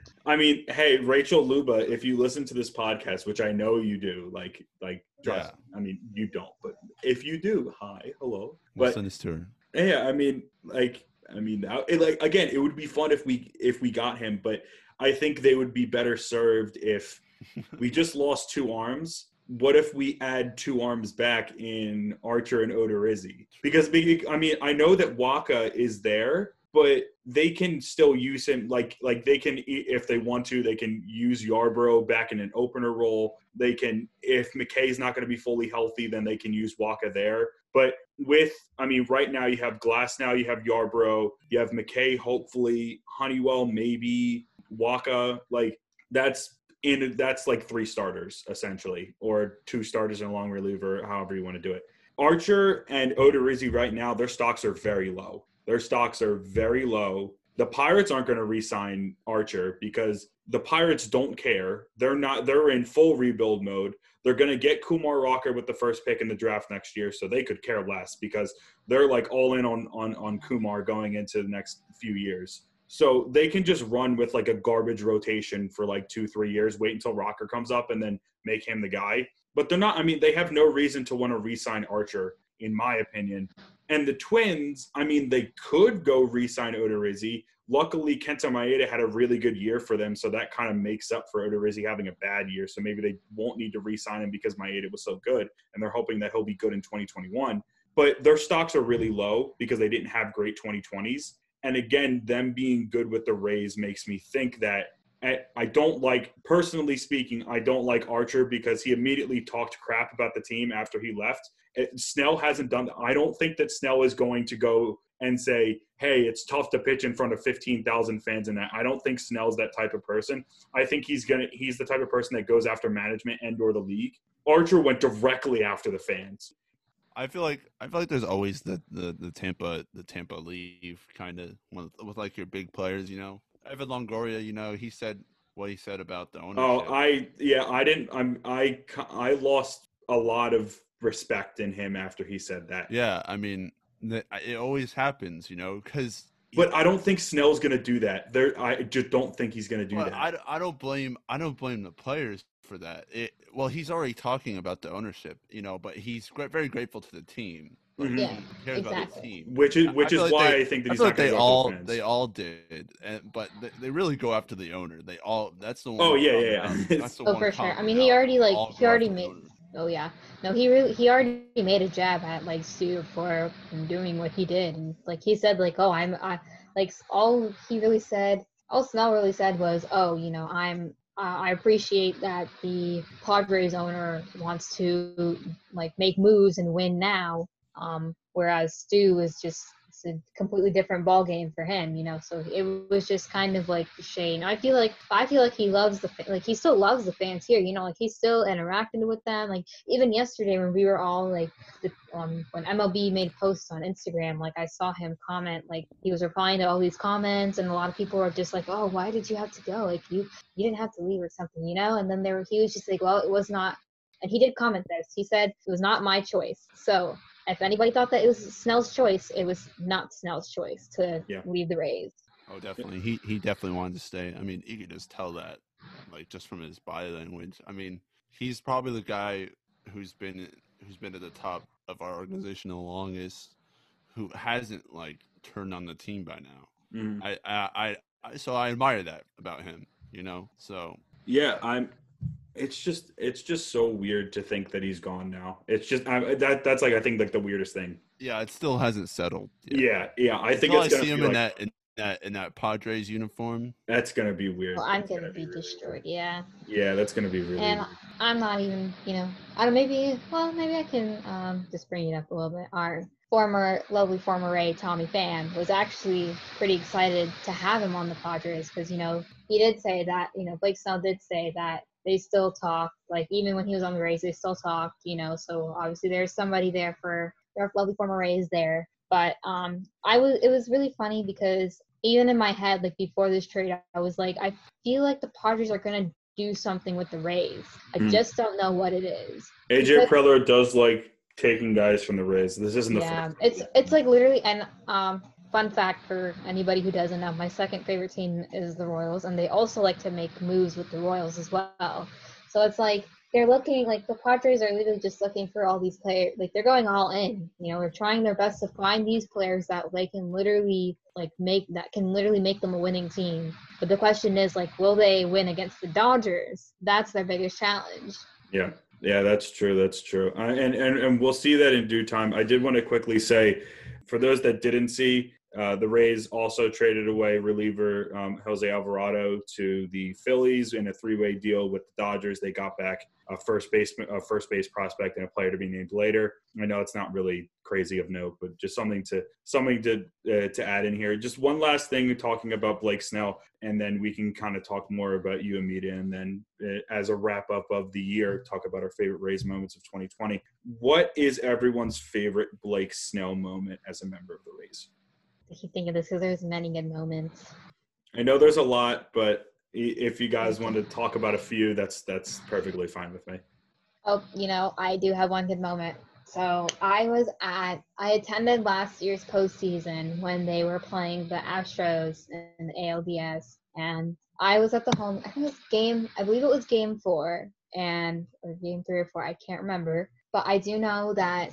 I mean, hey, Rachel Luba, if you listen to this podcast, which I know you do, like, like, trust. I mean, you don't, but if you do, hi, hello. We'll But send this to her. yeah, I mean, like, I mean, it, like again, it would be fun if we if we got him, but I think they would be better served if we just lost two arms. What if we add two arms back in Archer and Odorizzi? Because I mean I know that Wacha is there, but they can still use him like like they can if they want to they can use Yarbrough back in an opener role. They can if McKay's not going to be fully healthy, then they can use Wacha there. But with I mean right now you have Glasnow you have Yarbrough you have McKay hopefully Honeywell maybe Wacha like that's in that's like three starters essentially, or two starters and a long reliever, however you want to do it. Archer and Odorizzi right now, their stocks are very low. Their stocks are very low. The Pirates aren't going to re-sign Archer because the Pirates don't care. They're not. They're in full rebuild mode. They're going to get Kumar Rocker with the first pick in the draft next year, so they could care less because they're like all in on on on Kumar going into the next few years. So they can just run with like a garbage rotation for like two, three years, wait until Rocker comes up and then make him the guy. But they're not, I mean, they have no reason to want to re sign Archer, in my opinion. And the Twins, I mean, they could go re sign Odorizzi. Luckily, Kenta Maeda had a really good year for them, so that kind of makes up for Odorizzi having a bad year. So maybe they won't need to re sign him because Maeda was so good, and they're hoping that he'll be good in 2021. But their stocks are really low because they didn't have great 2020s. And again, them being good with the Rays makes me think that I- I don't like, personally speaking, I don't like Archer because he immediately talked crap about the team after he left. It- Snell hasn't done that. I don't think that Snell is going to go and say, hey, it's tough to pitch in front of 15,000 fans and that. I don't think Snell's that type of person. I think he's going to, he's the type of person that goes after management and or the league. Archer went directly after the fans. I feel like I feel like there's always the the, the Tampa the Tampa leave kind of with, with like your big players, you know. Evan Longoria, you know, he said what he said about the ownership. Oh, I yeah, I didn't. I'm I I lost a lot of respect in him after he said that. yeah, I mean, it always happens, you know, because. But I don't think Snell's gonna do that. There, I just don't think he's gonna do that. I, I don't blame I don't blame the players for that. It, well, he's already talking about the ownership, you know, but he's very grateful to the team. Like, Mhm. Yeah, he cares about the exactly. team. which is which is like why they- I think that he's feel not like they all fans. they all did, and, but they, they really go after the owner. They all that's the one. Oh, yeah, yeah, yeah. That's the Oh, one for sure. I mean, he already, like, he already made- owner. Oh yeah, no, he really he already made a jab at like Stu for doing what he did, and like he said, like, oh, I'm, I, like all he really said, all Snell really said was, oh, you know, I'm, I appreciate that the Padres owner wants to like make moves and win now, um, whereas Stu is just it's a completely different ball game for him, you know. So it was just kind of like Shane. I feel like I feel like he loves the like he still loves the fans here, you know. Like he's still interacting with them. Like even yesterday when we were all like the, um when MLB made posts on Instagram, like I saw him comment like he was replying to all these comments, and a lot of people were just like, oh, why did you have to go? Like you you didn't have to leave or something, you know. And then there he was just like, well, it was not. And he did comment this. He said it was not my choice. So if anybody thought that it was Snell's choice, it was not Snell's choice to Yeah. leave the Rays. Oh, definitely. He he definitely wanted to stay. I mean, you could just tell that, like just from his body language. I mean, he's probably the guy who's been who's been at the top of our organization the longest, who hasn't like turned on the team by now. Mm-hmm. I I, I, I so I admire that about him. You know, so Yeah, I'm. It's just it's just so weird to think that he's gone now. It's just I, that that's like I think like the weirdest thing. yeah, it still hasn't settled. yet. Yeah, yeah. I think Until it's I gonna see be him in like, that in that in that Padres uniform. that's gonna be weird. Well, I'm That's gonna be really destroyed. Yeah, weird. Yeah, that's gonna be really. and weird. I'm not even. You know, I don't. Maybe. Well, maybe I can um just bring it up a little bit. Our former lovely former Ray Tommy Pham was actually pretty excited to have him on the Padres because you know he did say that you know Blake Snell did say that they still talk like even when he was on the Rays they still talked you know so obviously there's somebody there for their lovely former Rays there but um I was it was really funny because even in my head like before this trade I was like I feel like the Padres are gonna do something with the Rays I Hmm. just don't know what it is AJ because- Preller does like taking guys from the Rays. This isn't the yeah, first. it's it's like literally and um fun fact for anybody who doesn't know, my second favorite team is the Royals, and they also like to make moves with the Royals as well. So it's like they're looking like the Padres are literally just looking for all these players. Like they're going all in. You know, they're trying their best to find these players that they can literally like make that can literally make them a winning team. But the question is like, will they win against the Dodgers? That's their biggest challenge. Yeah. Yeah, that's true. That's true. Uh, and, and and we'll see that in due time. I did want to quickly say, for those that didn't see, uh, the Rays also traded away reliever um, Jose Alvarado to the Phillies in a three-way deal with the Dodgers. They got back a first base, a first base prospect, and a player to be named later. I know it's not really crazy of note, but just something to something to uh, to add in here. Just one last thing, talking about Blake Snell, and then we can kind of talk more about you, Amita, and then uh, as a wrap up of the year, talk about our favorite Rays moments of 2020. What is everyone's favorite Blake Snell moment as a member of the Rays? I keep thinking this because there's many good moments. I know there's a lot, but if you guys want to talk about a few, that's that's perfectly fine with me. Oh, you know, I do have one good moment. So I was at I attended last year's postseason when they were playing the Astros in the ALDS, and I was at the home. I think it was game. I believe it was game four and or game three or four. I can't remember, but I do know that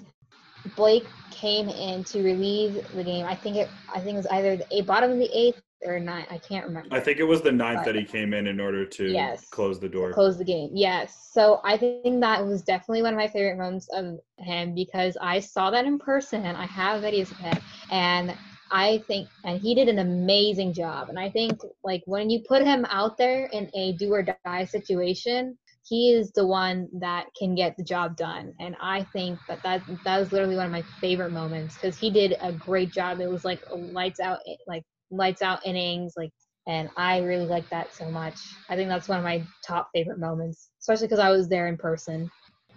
Blake came in to relieve the game. I think it. I think it was either the bottom of the eighth or nine. I can't remember. I think it was the ninth but, that he came in in order to yes, close the door. Close the game. Yes. So I think that was definitely one of my favorite moments of him because I saw that in person. I have videos of him, and I think, and he did an amazing job. And I think, like, when you put him out there in a do or die situation, he is the one that can get the job done. And i think that that, that was literally one of my favorite moments because he did a great job. It was like lights out like lights out innings like and i really like that so much. I think that's one of my top favorite moments especially because i was there in person.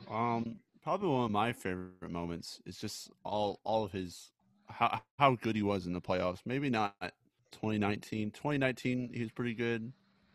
Um probably one of my favorite moments is just all all of his how how good he was in the playoffs. Maybe not 2019 2019 he was pretty good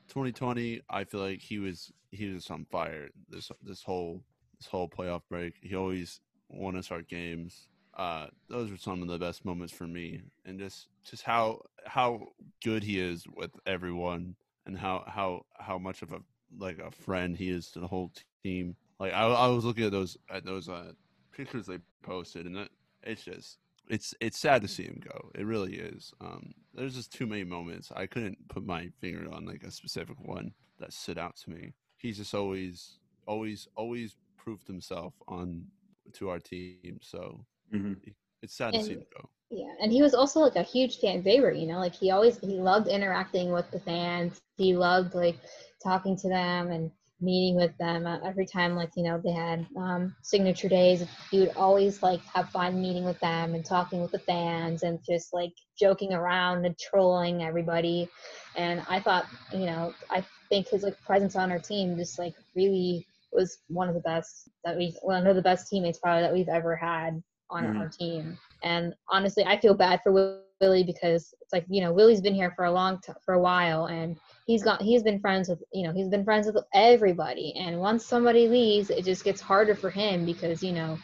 2020, I feel like he was he was on fire this this whole this whole playoff break. He always won us our games. Uh, those were some of the best moments for me, and just just how how good he is with everyone, and how how how much of a like a friend he is to the whole team. Like I, I was looking at those at those uh, pictures they posted, and it, it's just it's it's sad to see him go. It really is. Um, there's just too many moments. I couldn't put my finger on like a specific one that stood out to me. He's just always, always, always proved himself on to our team. So mm-hmm. it's sad and, to see him go. Yeah, and he was also like a huge fan favorite. You know, like he always he loved interacting with the fans. He loved like talking to them and meeting with them uh, every time like you know they had um, signature days he would always like have fun meeting with them and talking with the fans and just like joking around and trolling everybody and i thought you know i think his like presence on our team just like really was one of the best that we one of the best teammates probably that we've ever had on mm-hmm. our team and honestly i feel bad for willie because it's like you know willie's been here for a long time for a while and he's got he's been friends with you know he's been friends with everybody. And once somebody leaves it just gets harder for him because you know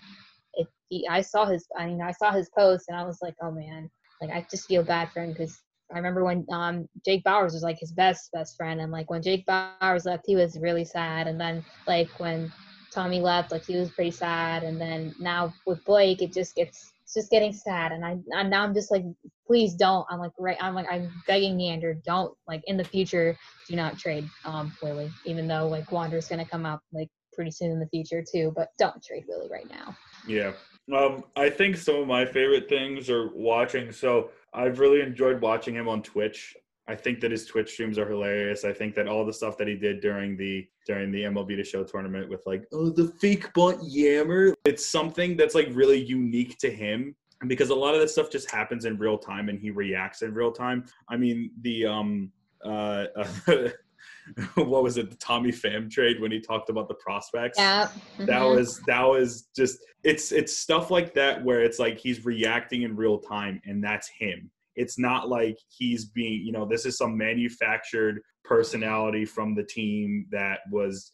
if he, i saw his i mean i saw his post and i was like oh man like i just feel bad for him because i remember when um Jake Bauers was like his best best friend. And like when Jake Bauers left he was really sad. And then like when tommy left like he was pretty sad. And then now with blake it just gets it's just getting sad and I and now I'm just like please don't. I'm like right I'm like I'm begging Neander don't like in the future do not trade um Willie even though like Wander's gonna come up like pretty soon in the future too but don't trade Willie right now. Yeah. Um I think some of my favorite things are watching so I've really enjoyed watching him on Twitch I think that his Twitch streams are hilarious. I think that all the stuff that he did during the during the MLB The Show tournament with like, oh, the fake bunt yammer. It's something that's like really unique to him because a lot of this stuff just happens in real time and he reacts in real time. I mean, the um uh, uh what was it the tommy pham trade when he talked about the prospects yeah mm-hmm. that was that was just it's it's stuff like that where it's like he's reacting in real time and that's him it's not like he's being, you know, this is some manufactured personality from the team that was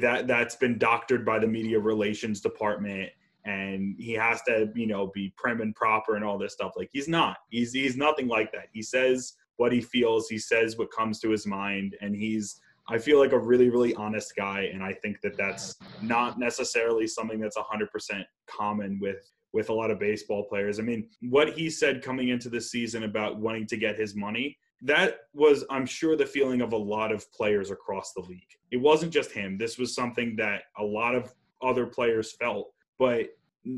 that that's been doctored by the media relations department and he has to, you know, be prim and proper and all this stuff. Like he's not. He's he's nothing like that. He says what he feels. He says what comes to his mind, and he's. I feel like a really, really honest guy, and I think that that's not necessarily something that's 100% common with with a lot of baseball players. I mean, what he said coming into the season about wanting to get his money, that was, I'm sure, the feeling of a lot of players across the league. It wasn't just him. This was something that a lot of other players felt, but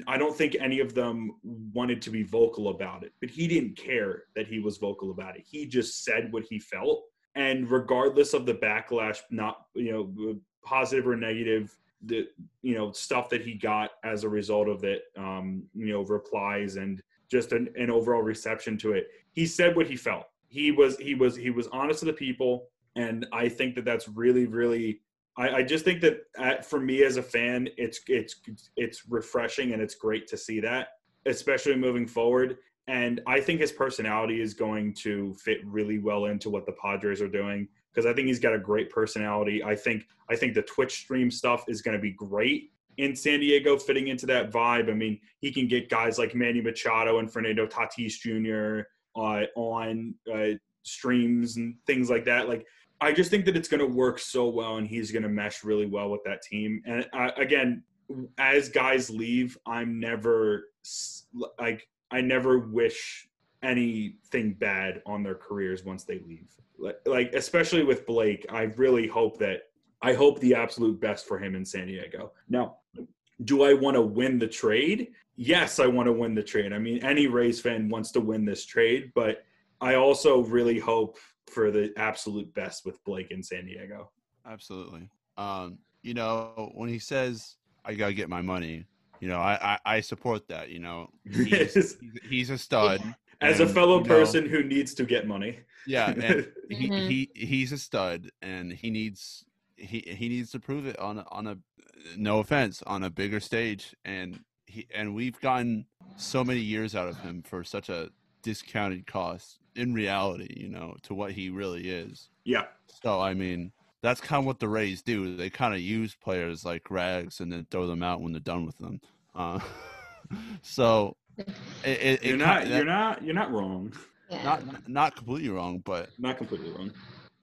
I don't think any of them wanted to be vocal about it. But he didn't care that he was vocal about it. He just said what he felt. And regardless of the backlash, not, you know, positive or negative, the you know stuff that he got as a result of it um you know replies and just an, an overall reception to it. He said what he felt. He was he was he was honest to the people and i think that that's really really i, I just think that uh, for me as a fan it's it's it's refreshing and it's great to see that especially moving forward. And i think his personality is going to fit really well into what the padres are doing because I think he's got a great personality. I think I think the Twitch stream stuff is going to be great in San Diego, fitting into that vibe. I mean, he can get guys like Manny Machado and Fernando Tatis Jr. Uh, on uh, streams and things like that. Like, I just think that it's going to work so well, and he's going to mesh really well with that team. And uh, again, as guys leave, I'm never like I never wish anything bad on their careers once they leave like especially with Blake, I really hope that I hope the absolute best for him in San Diego. Now, do I want to win the trade? Yes, I want to win the trade. I mean, any Rays fan wants to win this trade, but I also really hope for the absolute best with Blake in San Diego. Absolutely. Um, you know, when he says I gotta get my money, you know, I I, I support that. You know, he's, he's a stud. As and, a fellow person know, who needs to get money. Yeah, and he, mm-hmm. he he's a stud, and he needs he he needs to prove it on a, on a no offense on a bigger stage, and he and we've gotten so many years out of him for such a discounted cost in reality, you know, to what he really is. Yeah. So I mean, that's kind of what the Rays do. They kind of use players like rags and then throw them out when they're done with them. Uh, so it, it, you're not you're not you're not wrong. Yeah. Not not completely wrong, but not completely wrong.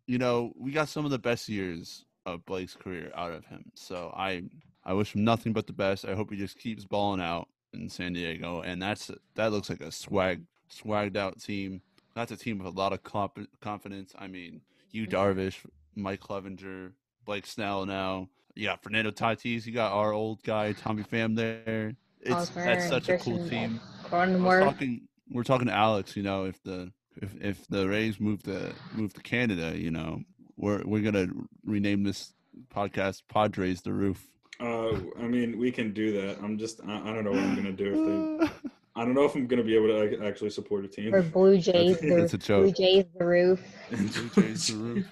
You know, we got some of the best years of Blake's career out of him. So I I wish him nothing but the best. I hope he just keeps balling out in San Diego, and that's that looks like a swag swagged out team. That's a team with a lot of comp- confidence. I mean, you mm-hmm. Darvish, Mike Clevinger, Blake Snell now. You got Fernando Tatis. You got our old guy Tommy Pham there. It's that's such a cool team. We're talking, we're talking to Alex. You know, if the if if the Rays move to move to Canada, you know, we're we're gonna rename this podcast Padres the Roof. Uh, I mean, we can do that. I'm just, I, I don't know what I'm gonna do if they. I don't know if I'm gonna be able to actually support a team. Or Blue Jays, the, it's a joke. Blue Jays the roof. Blue Jays the roof.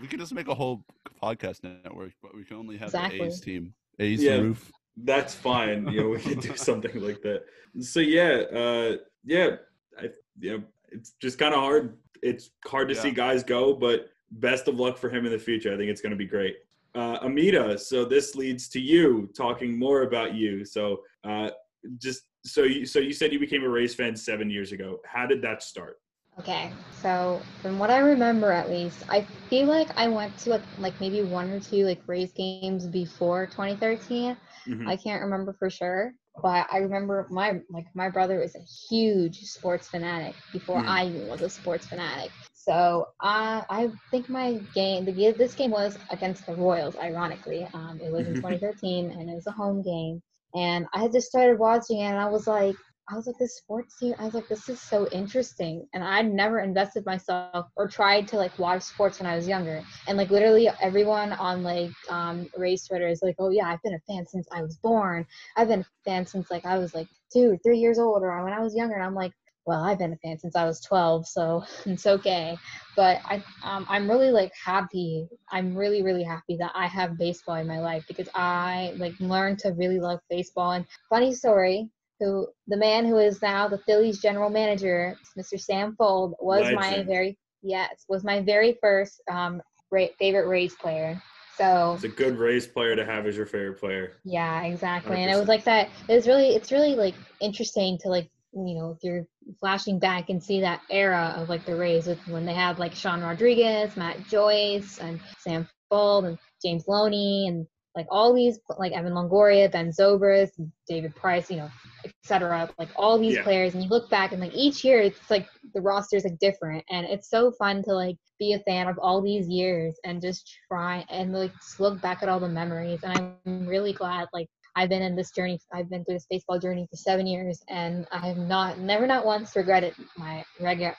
We could just make a whole podcast network, but we can only have exactly. the A's team. A's yeah, the roof. That's fine. You know, we can do something like that. So yeah, uh, yeah, I, you know, it's just kind of hard. It's hard to yeah. see guys go, but best of luck for him in the future. I think it's going to be great. Uh, Amita, so this leads to you talking more about you. So uh, just so you so you said you became a Rays fan seven years ago. How did that start? Okay, so from what I remember, at least, I feel like I went to like, like maybe one or two like Rays games before 2013. Mm-hmm. I can't remember for sure, but I remember my like my brother was a huge sports fanatic before mm. I was a sports fanatic. So uh, I think my game, the this game was against the Royals. Ironically, um, it was in 2013 and it was a home game. And I had just started watching it, and I was like, I was like, this sports team, I was like, this is so interesting. And I'd never invested myself or tried to like watch sports when I was younger. And like literally everyone on like um Rays Twitter is like, oh yeah, I've been a fan since I was born. I've been a fan since like I was like two, three years old or when I was younger. And I'm like, well, I've been a fan since I was 12, so it's okay. But I, um, I'm really like happy. I'm really, really happy that I have baseball in my life because I like learned to really love baseball. And funny story, who the man who is now the Phillies general manager, Mr. Sam Fuld, was my very yes was my very first um, favorite Rays player. So It's a good Rays player to have as your favorite player. yeah, exactly. And it was like that. It was really, it's really like interesting to like, you know, if you're flashing back and see that era of like the Rays with when they had like Sean Rodriguez, Matt Joyce, and Sam Fuld, and James Loney, and like all these like Evan Longoria, Ben Zobrist, David Price, you know, etc. Like all these Yeah. players, and you look back and like each year, it's like the roster's like different, and it's so fun to like be a fan of all these years and just try and like look back at all the memories. And I'm really glad like I've been in this journey. I've been through this baseball journey for seven years, and I have not, never, not once regretted my regret.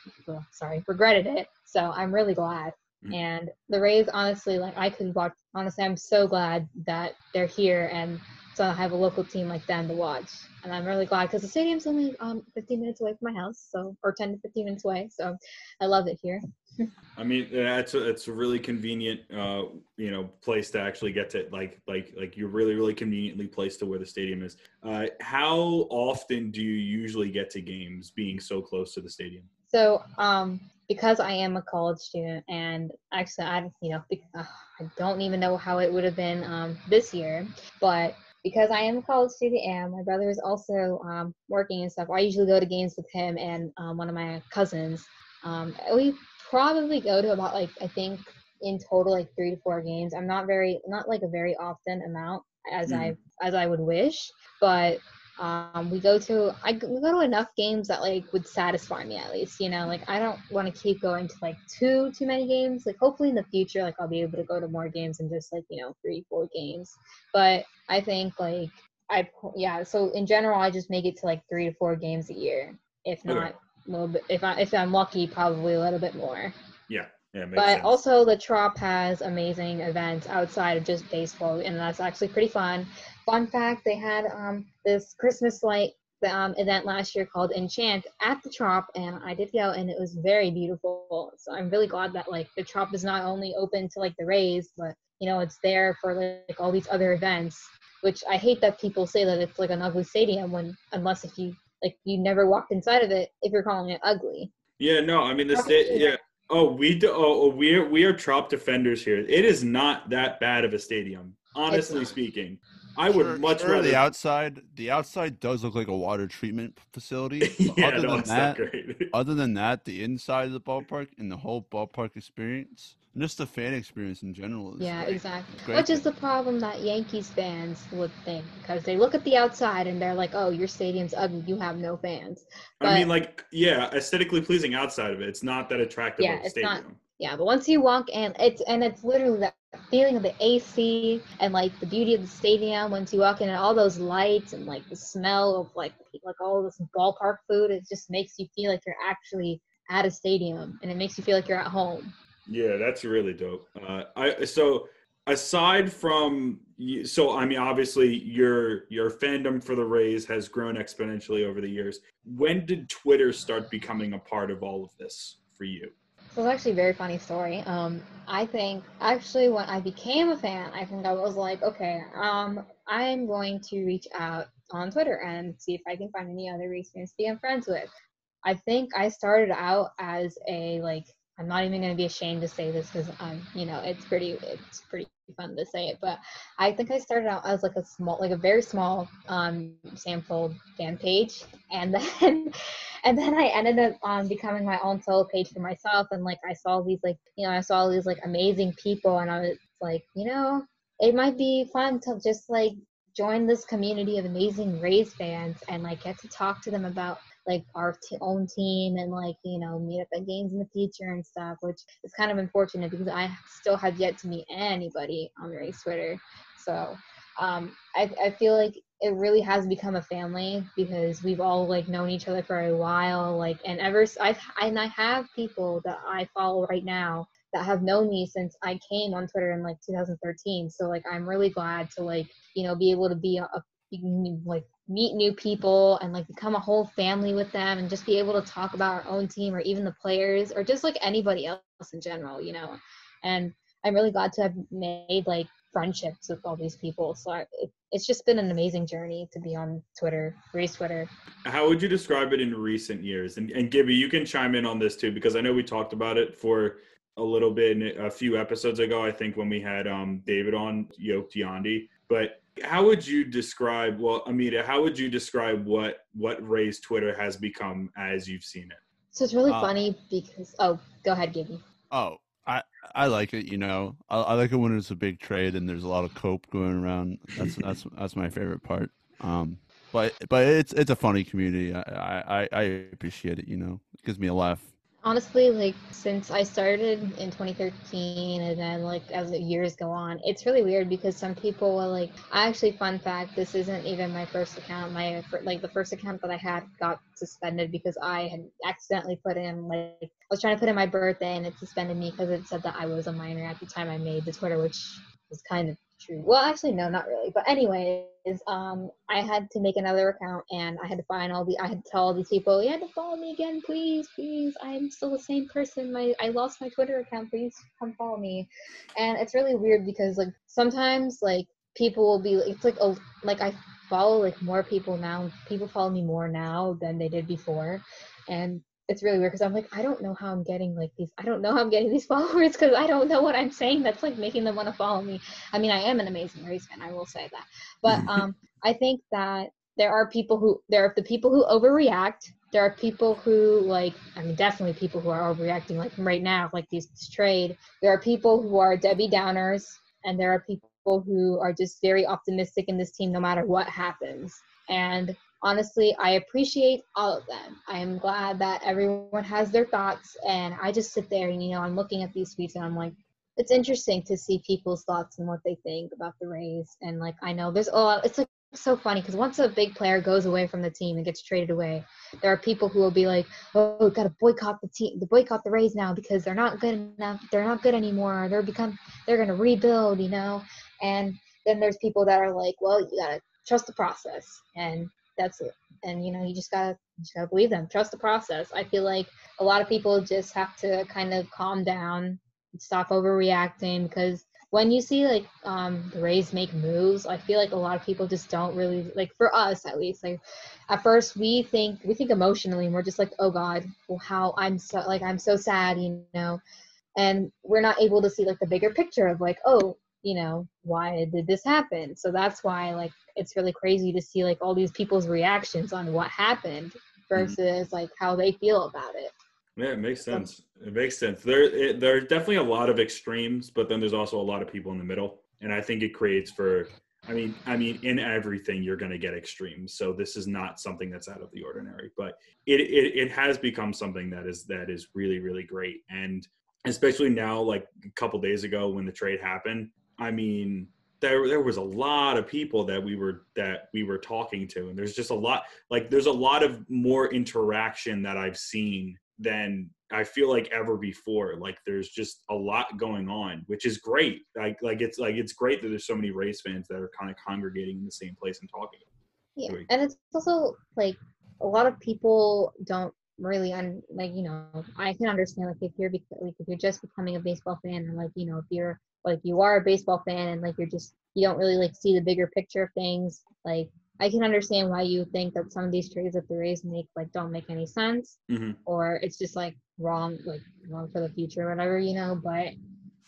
Sorry, regretted it. So I'm really glad. Mm. And the Rays, honestly, like I could watch. Honestly, I'm so glad that they're here, and so I have a local team like them to watch. And I'm really glad because the stadium's only um 15 minutes away from my house, so or 10 to 15 minutes away. So I love it here. I mean, that's a, it's a really convenient, uh, you know, place to actually get to. Like, like, like you're really, really conveniently placed to where the stadium is. Uh, how often do you usually get to games, being so close to the stadium? So, um, because I am a college student, and actually, I, you know, uh, I don't even know how it would have been um, this year, but because I am a college student and my brother is also um, working and stuff, I usually go to games with him and um, one of my cousins. Um, we probably go to about like I think in total like three to four games. I'm not very, not like a very often amount as I as I would wish, but um, we go to I we go to enough games that like would satisfy me at least you know like I don't want to keep going to like too too many games like hopefully in the future like I'll be able to go to more games than just like you know three four games but I think like I yeah so in general I just make it to like three to four games a year if Okay. not a little bit if I if I'm lucky probably a little bit more Yeah, yeah, but sense. also the Trop has amazing events outside of just baseball, and that's actually pretty fun. Fun fact: they had um, this Christmas light um, event last year called Enchant at the Trop, and I did go, and it was very beautiful. So I'm really glad that like the Trop is not only open to like the Rays, but you know it's there for like all these other events. Which I hate that people say that it's like an ugly stadium when unless if you like you never walked inside of it if you're calling it ugly. Yeah, no, I mean the state. Yeah. Oh, we do. Oh, oh, we're we are trop defenders here. It is not that bad of a stadium, honestly speaking. I would Sure- much sure, rather. the outside. The outside does look like a water treatment facility. yeah, other no, than it's that, not great. other than that, the inside of the ballpark and the whole ballpark experience, and just the fan experience in general. Is Yeah, great. exactly. great Which is the problem that Yankees fans would think because they look at the outside and they're like, "Oh, your stadium's ugly. You have no fans." I mean, like, yeah, aesthetically pleasing outside of it. It's not that attractive Yeah, of a it's not- stadium. Yeah, but once you walk in, it's and it's literally that feeling of the AC and like the beauty of the stadium. Once you walk in and all those lights and like the smell of like like all this ballpark food, it just makes you feel like you're actually at a stadium and it makes you feel like you're at home. Yeah, that's really dope. Uh, I so aside from so I mean obviously your your fandom for the Rays has grown exponentially over the years. When did Twitter start becoming a part of all of this for you? So it's actually a very funny story. Um, I think actually when I became a fan, I think I was like, okay, um, I'm going to reach out on Twitter and see if I can find any other Rays fans to be friends with. I think I started out as a like I'm not even gonna be ashamed to say this because um you know it's pretty it's pretty fun to say it, but I think I started out as like a small like a very small um sample fan page and then and then I ended up um, becoming my own solo page for myself, and like I saw these like you know I saw all these like amazing people, and I was like you know it might be fun to just like join this community of amazing Rays fans and like get to talk to them about like our t- own team and like you know meet up at games in the future and stuff, which is kind of unfortunate because I still have yet to meet anybody on Rays Twitter, so um, I, I feel like it really has become a family because we've all like known each other for a while like and ever i've and i have people that i follow right now that have known me since i came on twitter in like 2013 so like i'm really glad to like you know be able to be a, a like meet new people and like become a whole family with them and just be able to talk about our own team or even the players or just like anybody else in general you know and i'm really glad to have made like friendships with all these people so I, it, it's just been an amazing journey to be on twitter Rays twitter How would you describe it in recent years? And, and Gibby, you can chime in on this too because I know we talked about it for a little bit a few episodes ago. I think when we had um, David on Yoke Yandi. But how would you describe? Well, Amita, how would you describe what what Ray's Twitter has become as you've seen it? So it's really Uh, funny because oh, go ahead, Gibby. Oh, I I like it. You know, I, I like it when it's a big trade and there's a lot of cope going around. That's that's that's my favorite part. Um, but but it's it's a funny community. I I I appreciate it. You know, it gives me a laugh. Honestly like since i started in 2013 and then like as the years go on it's really weird because some people will like I actually fun fact this isn't even my first account. My like the first account that i had got suspended because i had accidentally put in like i was trying to put in my birthday and it suspended me because it said that i was a minor at the time i made the twitter which was kind of true. Well actually no not really. But anyways um i had to make another account and i had to find all the i had to tell all these people you had to follow me again please please. I'm still the same person. My i lost my twitter account. Please come follow me. And it's really weird because like sometimes like people will be it's like a like i follow like more people now. People follow me more now than they did before. And it's really weird because I'm like, I don't know how I'm getting like these. I don't know how I'm getting these followers because I don't know what I'm saying that's like making them want to follow me. I mean, I am an amazing Rays fan. I will say that, but um, I think that there are people who there are the people who overreact. There are people who like, I mean, definitely people who are overreacting. Like right now, like these this trade. There are people who are Debbie Downers, and there are people who are just very optimistic in this team no matter what happens. And honestly, I appreciate all of them. I am glad that everyone has their thoughts, and I just sit there and you know I'm looking at these tweets and I'm like, it's interesting to see people's thoughts and what they think about the Rays. And like I know there's a lot. It's like so funny because once a big player goes away from the team and gets traded away, there are people who will be like, "Oh, we've got to boycott the team, the boycott the Rays now because they're not good enough. They're not good anymore. They're become they're gonna rebuild, you know." And then there's people that are like, "Well, you gotta trust the process," and that's it. And you know, you just gotta you just gotta believe them. Trust the process. I feel like a lot of people just have to kind of calm down, stop overreacting because when you see like um the Rays make moves, I feel like a lot of people just don't really like for us at least. Like at first we think we think emotionally and we're just like, oh God, well how I'm so like I'm so sad, you know. And we're not able to see like the bigger picture of like, oh, you know, why did this happen? So that's why like it's really crazy to see like all these people's reactions on what happened mm-hmm. versus like how they feel about it. Yeah, it makes sense. It makes sense. There, it, there are definitely a lot of extremes, but then there's also a lot of people in the middle, and I think it creates for. I mean, I mean, in everything you're going to get extremes. So this is not something that's out of the ordinary, but it, it it has become something that is that is really really great, and especially now, like a couple days ago when the trade happened. I mean, there there was a lot of people that we were that we were talking to, and there's just a lot like there's a lot of more interaction that I've seen than I feel like ever before. Like there's just a lot going on, which is great. Like like it's like it's great that there's so many Rays fans that are kind of congregating in the same place and talking. Yeah, and it's also like a lot of people don't really un like you know I can understand like if you're bec- like if you're just becoming a baseball fan and like you know if you're like you are a baseball fan and like you're just you don't really like see the bigger picture of things like I can understand why you think that some of these trades that the Rays make like don't make any sense Mhm. or it's just like wrong like wrong for the future or whatever you know but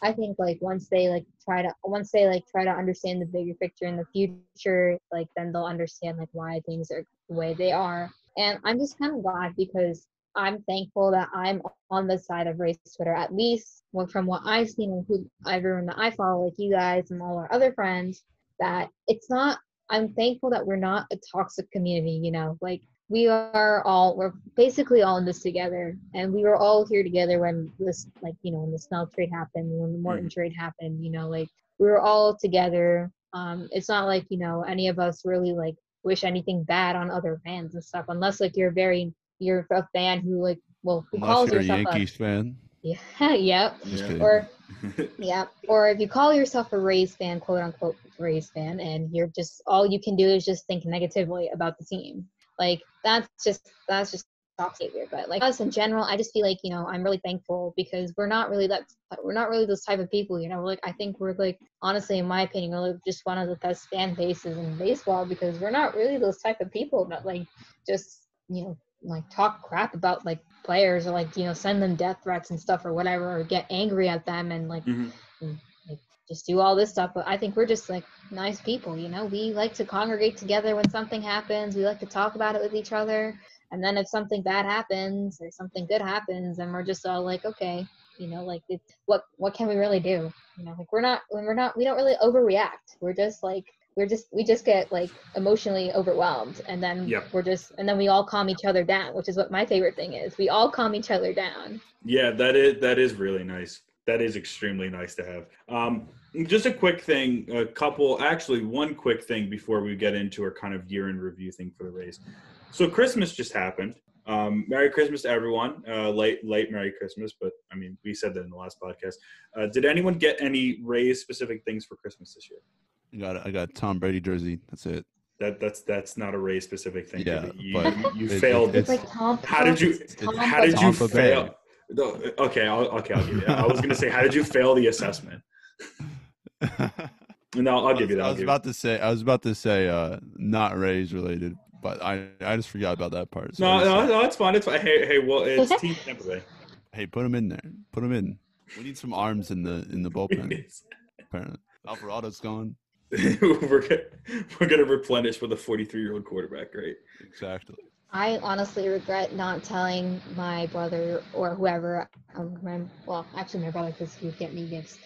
I think like once they like try to once they like try to understand the bigger picture in the future, like then they'll understand like why things are the way they are. And I'm just kind of glad because I'm thankful that I'm on the side of Rays Twitter, at least from what I've seen and who everyone that I follow, like you guys and all our other friends, that it's not I'm thankful that we're not a toxic community, you know, like we are all we're basically all in this together. And we were all here together when this like you know when the snell trade happened when the morton trade happened you know like we were all together. Um it's not like you know any of us really like wish anything bad on other fans and stuff unless like you're very you're a fan who like well who calls Unless you're a yourself Yankees fan. yeah yep Yeah. or yeah, or if you call yourself a Rays fan, quote unquote Rays fan, and you're just all you can do is just think negatively about the team. Like that's just that's just toxic behavior. But like us in general, I just feel like you know I'm really thankful because we're not really that we're not really those type of people. You know, like I think we're like honestly, in my opinion, we're like just one of the best fan bases in baseball because we're not really those type of people that like just you know like talk crap about like players or like you know send them death threats and stuff or whatever or get angry at them and like, Mhm. and, like just do all this stuff. But i think we're just like nice people you know? We like to congregate together when something happens. We like to talk about it with each other. And then if something bad happens or something good happens and we're just all like okay you know like what what can we really do? You know like we're not when we're not we don't really overreact. We're just like we're just we just get like emotionally overwhelmed and then Yep. we're just and then we all calm each other down which is what my favorite thing is we all calm each other down Yeah, that is that is really nice. That is extremely nice to have. Um, just a quick thing, a couple, actually, one quick thing before we get into our kind of year in review thing for the Rays. So Christmas just happened. Um, Merry Christmas to everyone. Uh, late, late Merry Christmas, but I mean, we said that in the last podcast. Uh, did anyone get any Rays specific things for Christmas this year? I got I got Tom Brady jersey. That's it. That that's that's not a Rays specific thing. Yeah, you, but you it- failed. it's It's- like tom How did you- it's how did you Tampa fail? Bay. No, okay, I'll, okay, I'll give you. That. I was gonna say, how did you fail the assessment? No, I'll give you that. I I'll was about to say I was about to say uh not Rays related, but I I just forgot about that part. so No, no, no, it's fine. It's fine. Hey, hey, well, it's Team Tampa Bay. Hey, put him in there. Put him in. We need some arms in the in the bullpen. apparently, Alvarado's gone. we're gonna, we're gonna replenish with a 43 year old quarterback, right? Exactly. I honestly regret not telling my brother or whoever, um, my, well, actually my brother because he would get me gifts,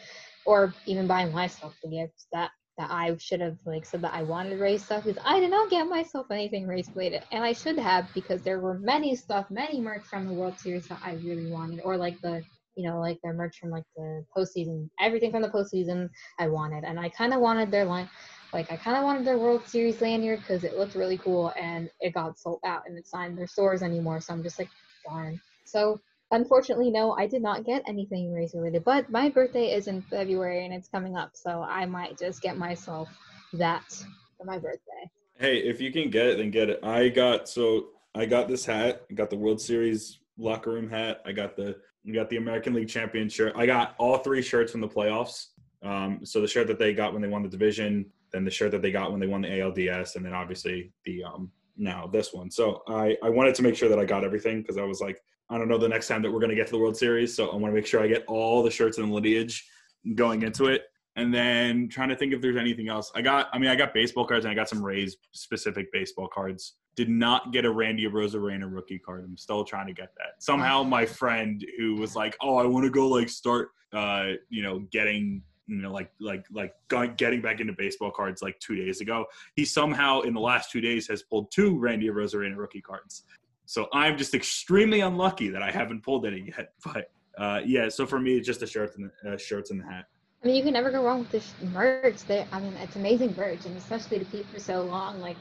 or even buying myself the gifts that that I should have like said that I wanted race stuff because I did not get myself anything race related, and I should have because there were many stuff, many merch from the World Series that I really wanted, or like the you know like their merch from like the postseason, everything from the postseason I wanted, and I kind of wanted their line like I kind of wanted their World Series lanyard because it looked really cool and it got sold out and it's not in their stores anymore. So I'm just like, darn. So unfortunately, no, I did not get anything race related. But my birthday is in February and it's coming up, so I might just get myself that for my birthday. Hey, if you can get it, then get it. I got so I got this hat. Got the World Series locker room hat. I got the I got the American League champion shirt. I got all three shirts from the playoffs. Um, so the shirt that they got when they won the division, then the shirt that they got when they won the ALDS, and then obviously the um now this one. So I I wanted to make sure that I got everything because I was like I don't know the next time that we're gonna get to the World Series, so I want to make sure I get all the shirts and lineage going into it. And then trying to think if there's anything else. I got, I mean, I got baseball cards and I got some Rays specific baseball cards. Did not get a Randy Arozarena rookie card. I'm still trying to get that. Somehow, my friend who was like, "Oh, I want to go like start, uh, you know, getting." You know, like like like getting back into baseball cards like two days ago. He somehow in the last two days has pulled two Randy Arozarena rookie cards. So I'm just extremely unlucky that I haven't pulled any yet. But uh, yeah, so for me, it's just the shirts and the uh, shirts and the hat. I mean, you can never go wrong with the sh- merch. They, I mean, it's amazing merch, and especially to keep for so long. Like,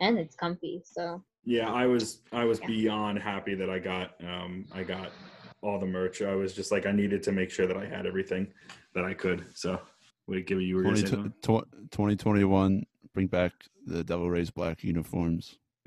and it's comfy. So Yeah, I was I was Yeah. beyond happy that I got um I got all the merch. I was just like I needed to make sure that I had everything that I could. So wait, give you were gonna 20, say something? 2021, bring back the Devil Rays black uniforms.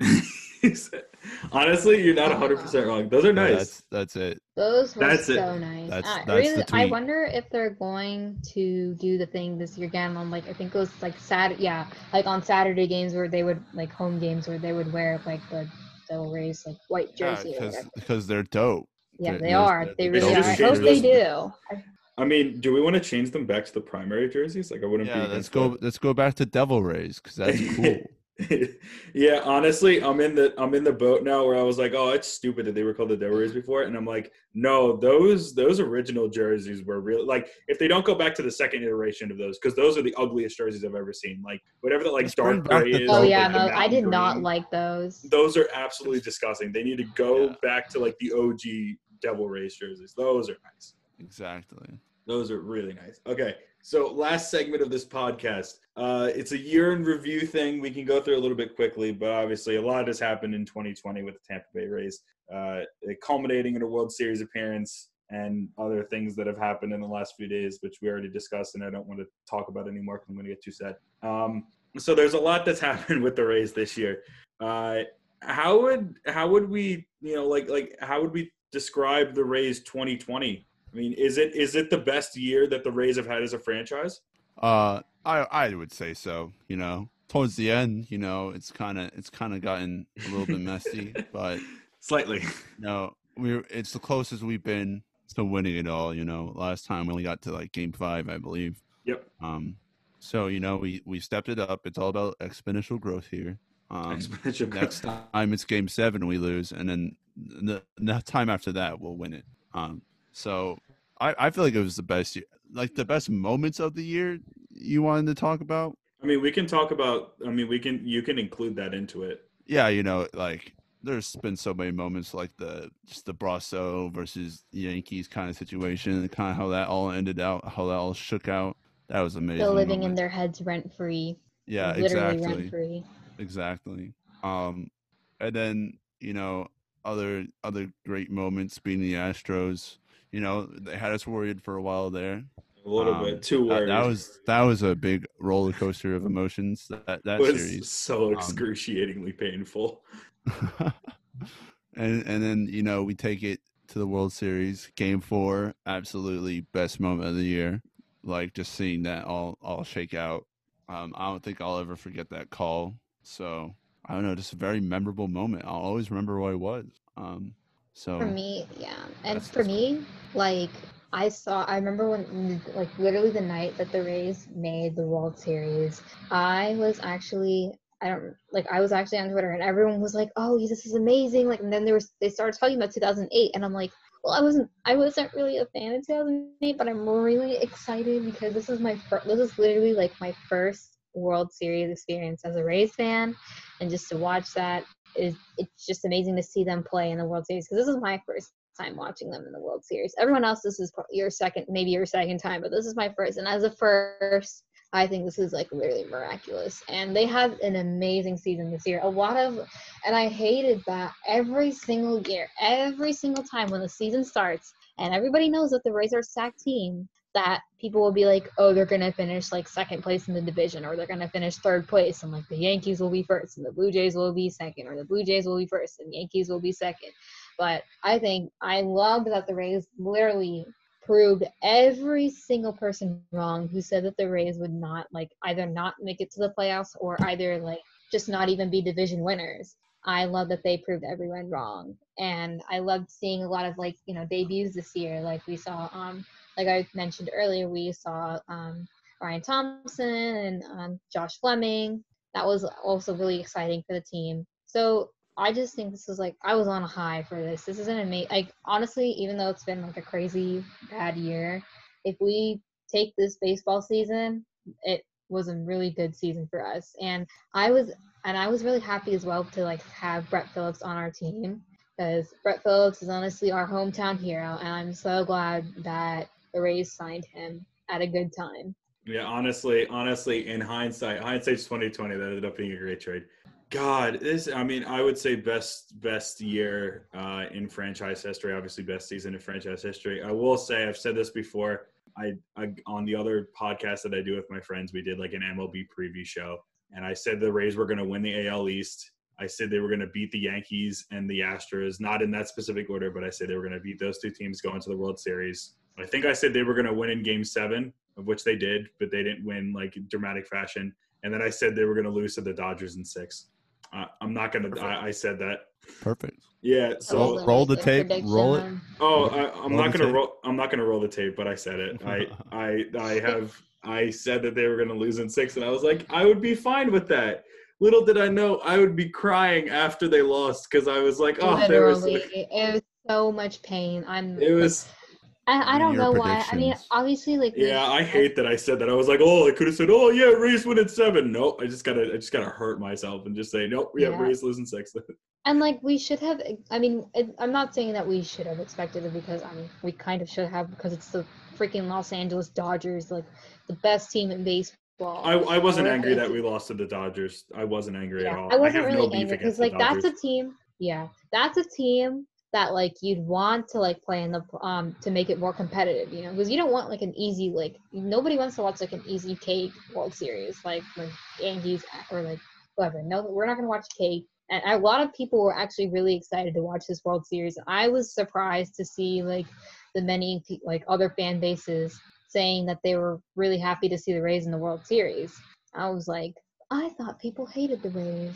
Honestly, you're not 100 percent wrong. Those are Yeah, nice. That's that's it. Those were That's it. so nice. That's- I that's the really, I wonder if they're going to do the thing this year again on like I think it was like Saturday, yeah, like on Saturday games where they would like home games where they would wear like the Devil Rays like white jersey or because whatever. because they're dope. Yeah, they're- they they're- are. they're- They they really are. I hope they do. I- I mean, do we want to change them back to the primary jerseys? Like I wouldn't be Yeah, let's go. that. Let's go back to Devil Rays because that's cool. yeah, honestly, I'm in the I'm in the boat now where I was like, oh, it's stupid that they were called the Devil Rays before, and I'm like, no, those those original jerseys were real. Like, if they don't go back to the second iteration of those, because those are the ugliest jerseys I've ever seen. Like, whatever that like Let's dark back gray is. Oh yeah, like, no, I mountain did not like those. Those are absolutely disgusting. They need to go Yeah. back to like the OG Devil Rays jerseys. Those are nice. exactly. Those are really nice. Okay, so last segment of this podcast. Uh, it's a year in review thing. We can go through a little bit quickly, but obviously a lot has happened in 2020 with the Tampa Bay Rays, uh, culminating in a World Series appearance and other things that have happened in the last few days, which we already discussed, and I don't want to talk about anymore because I'm going to get too sad. Um, so there's a lot that's happened with the Rays this year. Uh, how would how would we you know like like how would we describe the Rays 2020? I mean, is it is it the best year that the Rays have had as a franchise? Uh, I I would say so. You know, towards the end, you know, it's kind of it's kind of gotten a little bit messy, but Slightly. No, we're it's the closest we've been to winning it all. You know, last time we only got to like game five, I believe. Yep. Um, so you know we we stepped it up. It's all about exponential growth here. Um, Exponential next growth. time it's game seven, we lose, and then the, the time after that, we'll win it. Um, so I I feel like it was the best year, like the best moments of the year. You wanted to talk about? I mean, we can talk about. I mean, we can. You can include that into it. Yeah, you know, like there's been so many moments like the just the Brosseau versus Yankees kind of situation, kind of how that all ended out, how that all shook out. That was amazing. Still living in their heads rent free. yeah, literally exactly, rent free. exactly. Um, and then you know other other great moments being the Astros. You know they had us worried for a while there. A little Um, bit. Two That, that was that was a big roller coaster of emotions. That that was series. so Um, excruciatingly painful. and and then you know we take it to the World Series, Game Four, absolutely best moment of the year. Like just seeing that all all shake out. Um, I don't think I'll ever forget that call. So I don't know, just a very memorable moment. I'll always remember what it was. Um, so For me, yeah. And for me, like I saw I remember when like literally the night that the Rays made the World Series, I was actually I don't like I was actually on Twitter and everyone was like, "Oh, this is amazing!" Like, and then there was they started talking about 2008, and I'm like, "Well, I wasn't I wasn't really a fan of 2008, but I'm really excited because this is my first. This is literally like my first World Series experience as a Rays fan, and just to watch that is it's just amazing to see them play in the World Series because this is my first time watching them in the World Series. Everyone else, this is your second, maybe your second time, but this is my first. And as a first, I think this is like literally miraculous. And they had an amazing season this year. A lot of, and I hated that every single year, every single time when the season starts, and everybody knows that the Rays are a stacked team, that people will be like, oh, they're going to finish like second place in the division, or they're going to finish third place, and like the Yankees will be first, and the Blue Jays will be second, or the Blue Jays will be first, and the Yankees will be second. But I think I love that the Rays literally proved every single person wrong who said that the Rays would not like either not make it to the playoffs or either like just not even be division winners. I love that they proved everyone wrong. And I loved seeing a lot of like, you know, debuts this year. Like we saw um like I mentioned earlier, we saw um Ryan Thompson and um, Josh Fleming. That was also really exciting for the team. So I just think this is like I was on a high for this. This is an amazing. Like honestly, even though it's been like a crazy bad year, if we take this baseball season, it was a really good season for us. And I was and I was really happy as well to like have Brett Phillips on our team because Brett Phillips is honestly our hometown hero, and I'm so glad that the Rays signed him at a good time. Yeah, honestly, honestly, in hindsight, hindsight's twenty twenty. That ended up being a great trade. God, this I mean, I would say best best year uh, in franchise history. Obviously, best season in franchise history. I will say, I've said this before. I, I on the other podcast that I do with my friends, we did like an MLB preview show, and I said the Rays were going to win the AL East. I said they were going to beat the Yankees and the Astros, not in that specific order, but I said they were going to beat those two teams, go into the World Series. I think I said they were going to win in Game Seven, of which they did, but they didn't win like dramatic fashion. And then I said they were going to lose to the Dodgers in six. Uh, I'm not going to. I, I said that. perfect. Yeah. So was a roll the tape, roll it. Oh, I, I'm Roll not gonna tape. roll. I'm not gonna roll the tape, but I said it. I, I, I have. I said that they were gonna lose in six, and I was like, I would be fine with that. Little did I know, I would be crying after they lost because I was like, oh, there was. Literally, it was so much pain. I'm. It was. I, I don't know why. I mean, obviously, like. Yeah, I hate that I said that. I was like, oh, I could have said, oh yeah, Rays win at seven. Nope, I just gotta, I just gotta hurt myself and just say, nope, yeah, Yeah. Rays lose in six. And like we should have. I mean, it, I'm not saying that we should have expected it because I mean we kind of should have because it's the freaking Los Angeles Dodgers, like the best team in baseball. I, I wasn't Or angry that we lost to the Dodgers. I wasn't angry at all. I wasn't have really no beef angry against because the like that's a team. Yeah, that's a team that like you'd want to like play in the um to make it more competitive, you know, because you don't want like an easy like nobody wants to watch like an easy cake World Series like when Yankees or like whoever. No, we're not gonna watch cake. And a lot of people were actually really excited to watch this World Series. I was surprised to see like the many like other fan bases saying that they were really happy to see the Rays in the World Series. I was like, I thought people hated the. Well,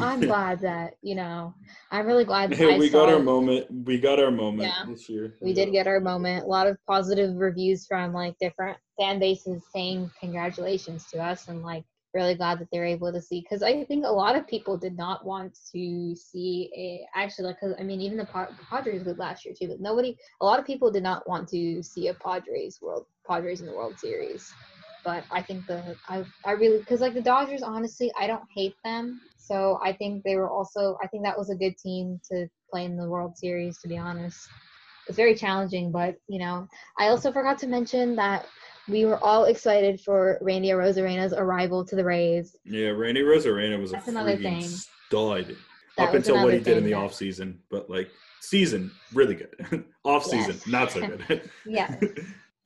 I'm glad that you know. I'm really glad that Hey, we got our moment. We got our moment Yeah. this year. we did get our moment. A lot of positive reviews from like different fan bases saying congratulations to us and like really glad that they're able to see because I think a lot of people did not want to see a actually like because I mean even the Pa- Padres did last year too, but nobody a lot of people did not want to see a Padres world Padres in the World Series. But I think the I I really because like the Dodgers honestly I don't hate them so I think they were also I think that was a good team to play in the World Series to be honest it's very challenging, but you know, I also forgot to mention that we were all excited for Randy Arozarena's arrival to the Rays. Yeah, Randy Rosarena was That's a another thing. stud That up until what he did in the that- off season. But like season, really good. off season, Yes. not so good. Yes.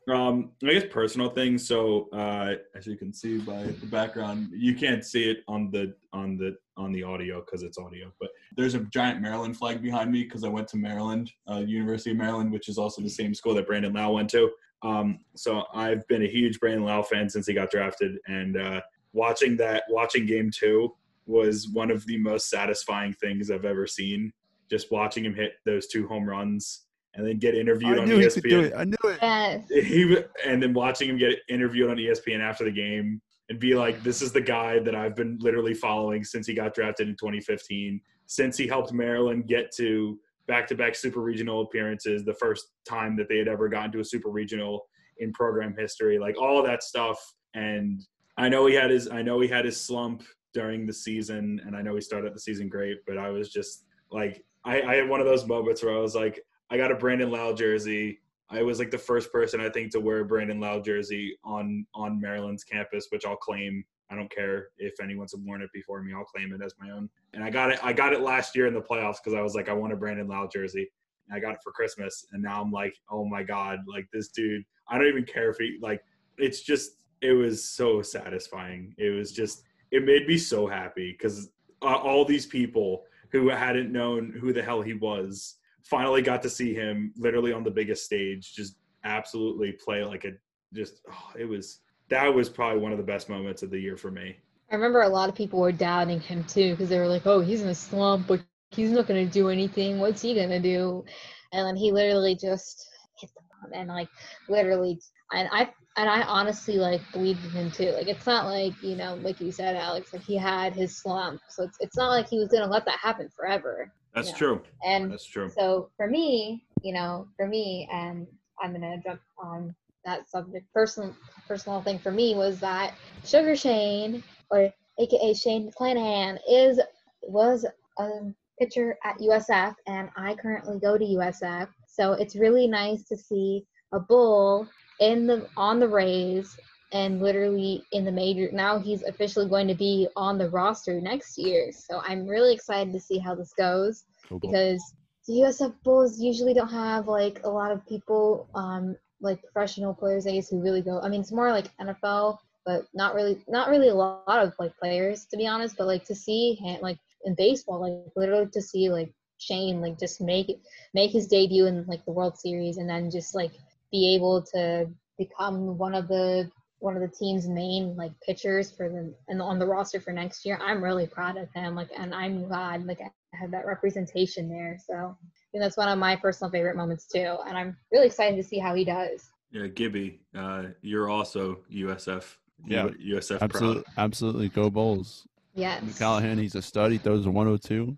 Um, I guess personal things. So uh, as you can see by the background, you can't see it on the on the on the audio because it's audio. But there's a giant Maryland flag behind me because I went to Maryland, uh, University of Maryland, which is also the same school that Brandon Lowe went to. Um, so I've been a huge Brandon Lowe fan since he got drafted, and uh, watching that watching game two was one of the most satisfying things I've ever seen. Just watching him hit those two home runs and then get interviewed I on ESPN he could do it. I knew it. yes. he and then watching him get interviewed on ESPN after the game and be like, "This is the guy that I've been literally following since he got drafted in 2015. Since he helped Maryland get to back-to-back Super Regional appearances, the first time that they had ever gotten to a Super Regional in program history, like all that stuff. And I know he had his, I know he had his slump during the season, and I know he started the season great, but I was just like, I, I had one of those moments where I was like, I got a Brandon Lowe jersey. I was like the first person I think to wear a Brandon Lowe jersey on on Maryland's campus, which I'll claim. I don't care if anyone's worn it before me. I'll claim it as my own. And I got it. I got it last year in the playoffs because I was like, I want a Brandon Lowe jersey. And I got it for Christmas, and now I'm like, oh my god, like this dude. I don't even care if he like. It's just. It was so satisfying. It was just. It made me so happy because uh, all these people who hadn't known who the hell he was finally got to see him literally on the biggest stage just absolutely play like a just oh, it was that was probably one of the best moments of the year for me I remember a lot of people were doubting him too because they were like, "Oh, he's in a slump, but he's not gonna do anything. What's he gonna do?" And then he literally just hit the bomb and like literally, and I and I honestly like believed in him too. Like it's not like you know, like you said, Alex, like he had his slump, so it's it's not like he was gonna let that happen forever. That's Yeah. true And that's true so for me, you know, for me, and I'm gonna jump on that subject. Personal, personal thing for me was that Sugar Shane, or AKA Shane McClanahan, is was a pitcher at USF, and I currently go to USF. So it's really nice to see a bull in the on the Rays and literally in the major. Now he's officially going to be on the roster next year. So I'm really excited to see how this goes Go Bulls. because the USF Bulls usually don't have like a lot of people, um, like professional players, I guess, who really go. I mean, it's more like NFL, but not really, not really a lot of like players, to be honest. But like to see him, like in baseball, like literally to see like Shane, like just make it, make his debut in like the World Series, and then just like be able to become one of the one of the team's main like pitchers for them and on the roster for next year. I'm really proud of him. Like, and I'm glad like I have that representation there. So I think that's one of my personal favorite moments too. And I'm really excited to see how he does. yeah gibby uh you're also usf Yeah. Usf Absolutely, proud absolutely. Go Bulls. Yes. Callahan, he's a stud. He throws a 102.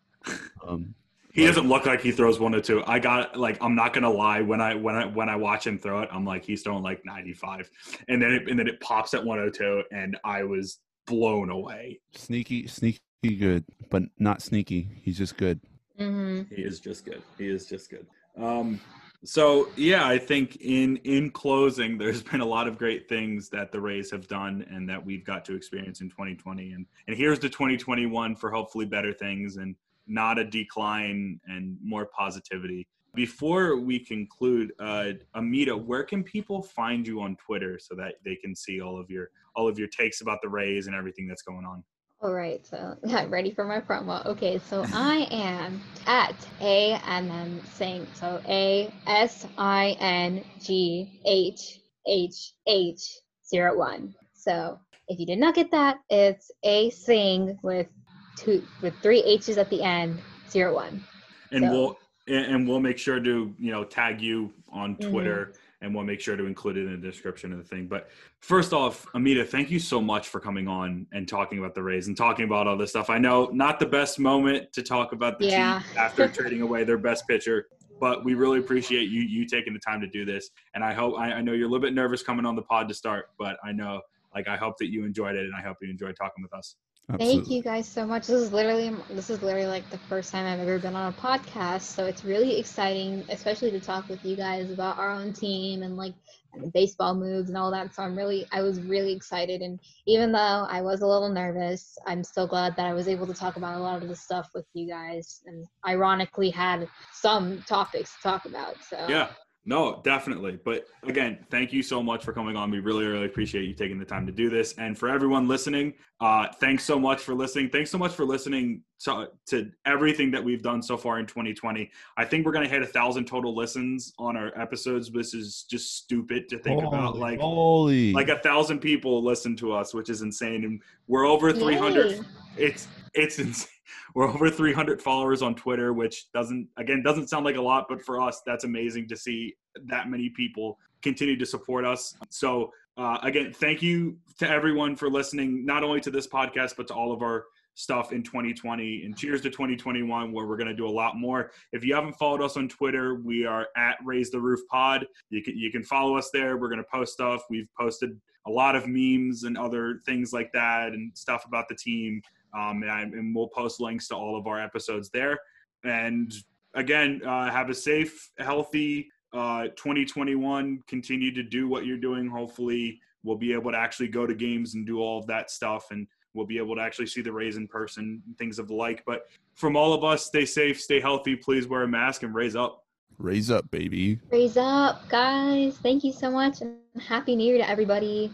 Um, he doesn't look like he throws one or two i got like i'm not gonna lie when i when i when i watch him throw it i'm like he's throwing like 95 and then it, and then it pops at 102 and i was blown away sneaky, sneaky good, but not sneaky. He's just good. hmm He is just good. He is just good. Um, so yeah, I think in in closing, there's been a lot of great things that the Rays have done and that we've got to experience in 2020. And and here's the 2021 for hopefully better things and not a decline and more positivity. Before we conclude, uh, Amita, where can people find you on Twitter so that they can see all of your all of your takes about the Rays and everything that's going on? All right, so yeah, ready for my promo. Okay, so I am at A and then Singh. So A S I N G H H H zero one. So If you did not get that, it's a sing with two with three H's at the end, zero one. and So- we'll and we'll make sure to you know tag you on Mhm. Twitter, and we'll make sure to include it in the description of the thing. But first off, Amita, thank you so much for coming on and talking about the Rays and talking about all this stuff. I know not the best moment to talk about the Yeah. team after trading away their best pitcher. But we really appreciate you you taking the time to do this, and I hope I, I know you're a little bit nervous coming on the pod to start, but I know like I hope that you enjoyed it, and I hope you enjoyed talking with us. Thank you guys so much. This is literally this is literally like the first time I've ever been on a podcast, so it's really exciting, especially to talk with you guys about our own team and like and the baseball moves and all that. So I'm really I was really excited and even though I was a little nervous, I'm so glad that I was able to talk about a lot of this stuff with you guys and ironically had some topics to talk about. So Yeah, no, definitely. But again, thank you so much for coming on. We really, really appreciate you taking the time to do this. And for everyone listening, uh, thanks so much for listening. Thanks so much for listening to, to everything that we've done so far in 2020. I think we're going to hit a thousand total listens on our episodes. This is just stupid to think about. Like, moly. like a thousand people listen to us, which is insane. And we're over 300 Yay. it's it's insane. We're over 300 followers on Twitter, which doesn't again doesn't sound like a lot, but for us, that's amazing to see that many people continue to support us. So uh, again, thank you to everyone for listening, not only to this podcast but to all of our stuff in 2020. And cheers to 2021, where we're going to do a lot more. If you haven't followed us on Twitter, we are at Raise the Roof Pod. You can you can follow us there. We're going to post stuff. We've posted a lot of memes and other things like that, and stuff about the team. Um, and, I, and we'll post links to all of our episodes there. And again, uh, have a safe, healthy uh, 2021. Continue to do what you're doing. Hopefully, we'll be able to actually go to games and do all of that stuff, and we'll be able to actually see the Rays in person, and things of the like. But from all of us, stay safe, stay healthy. Please wear a mask and raise up. Raise up, baby. Raise up, guys. Thank you so much and happy new year to everybody.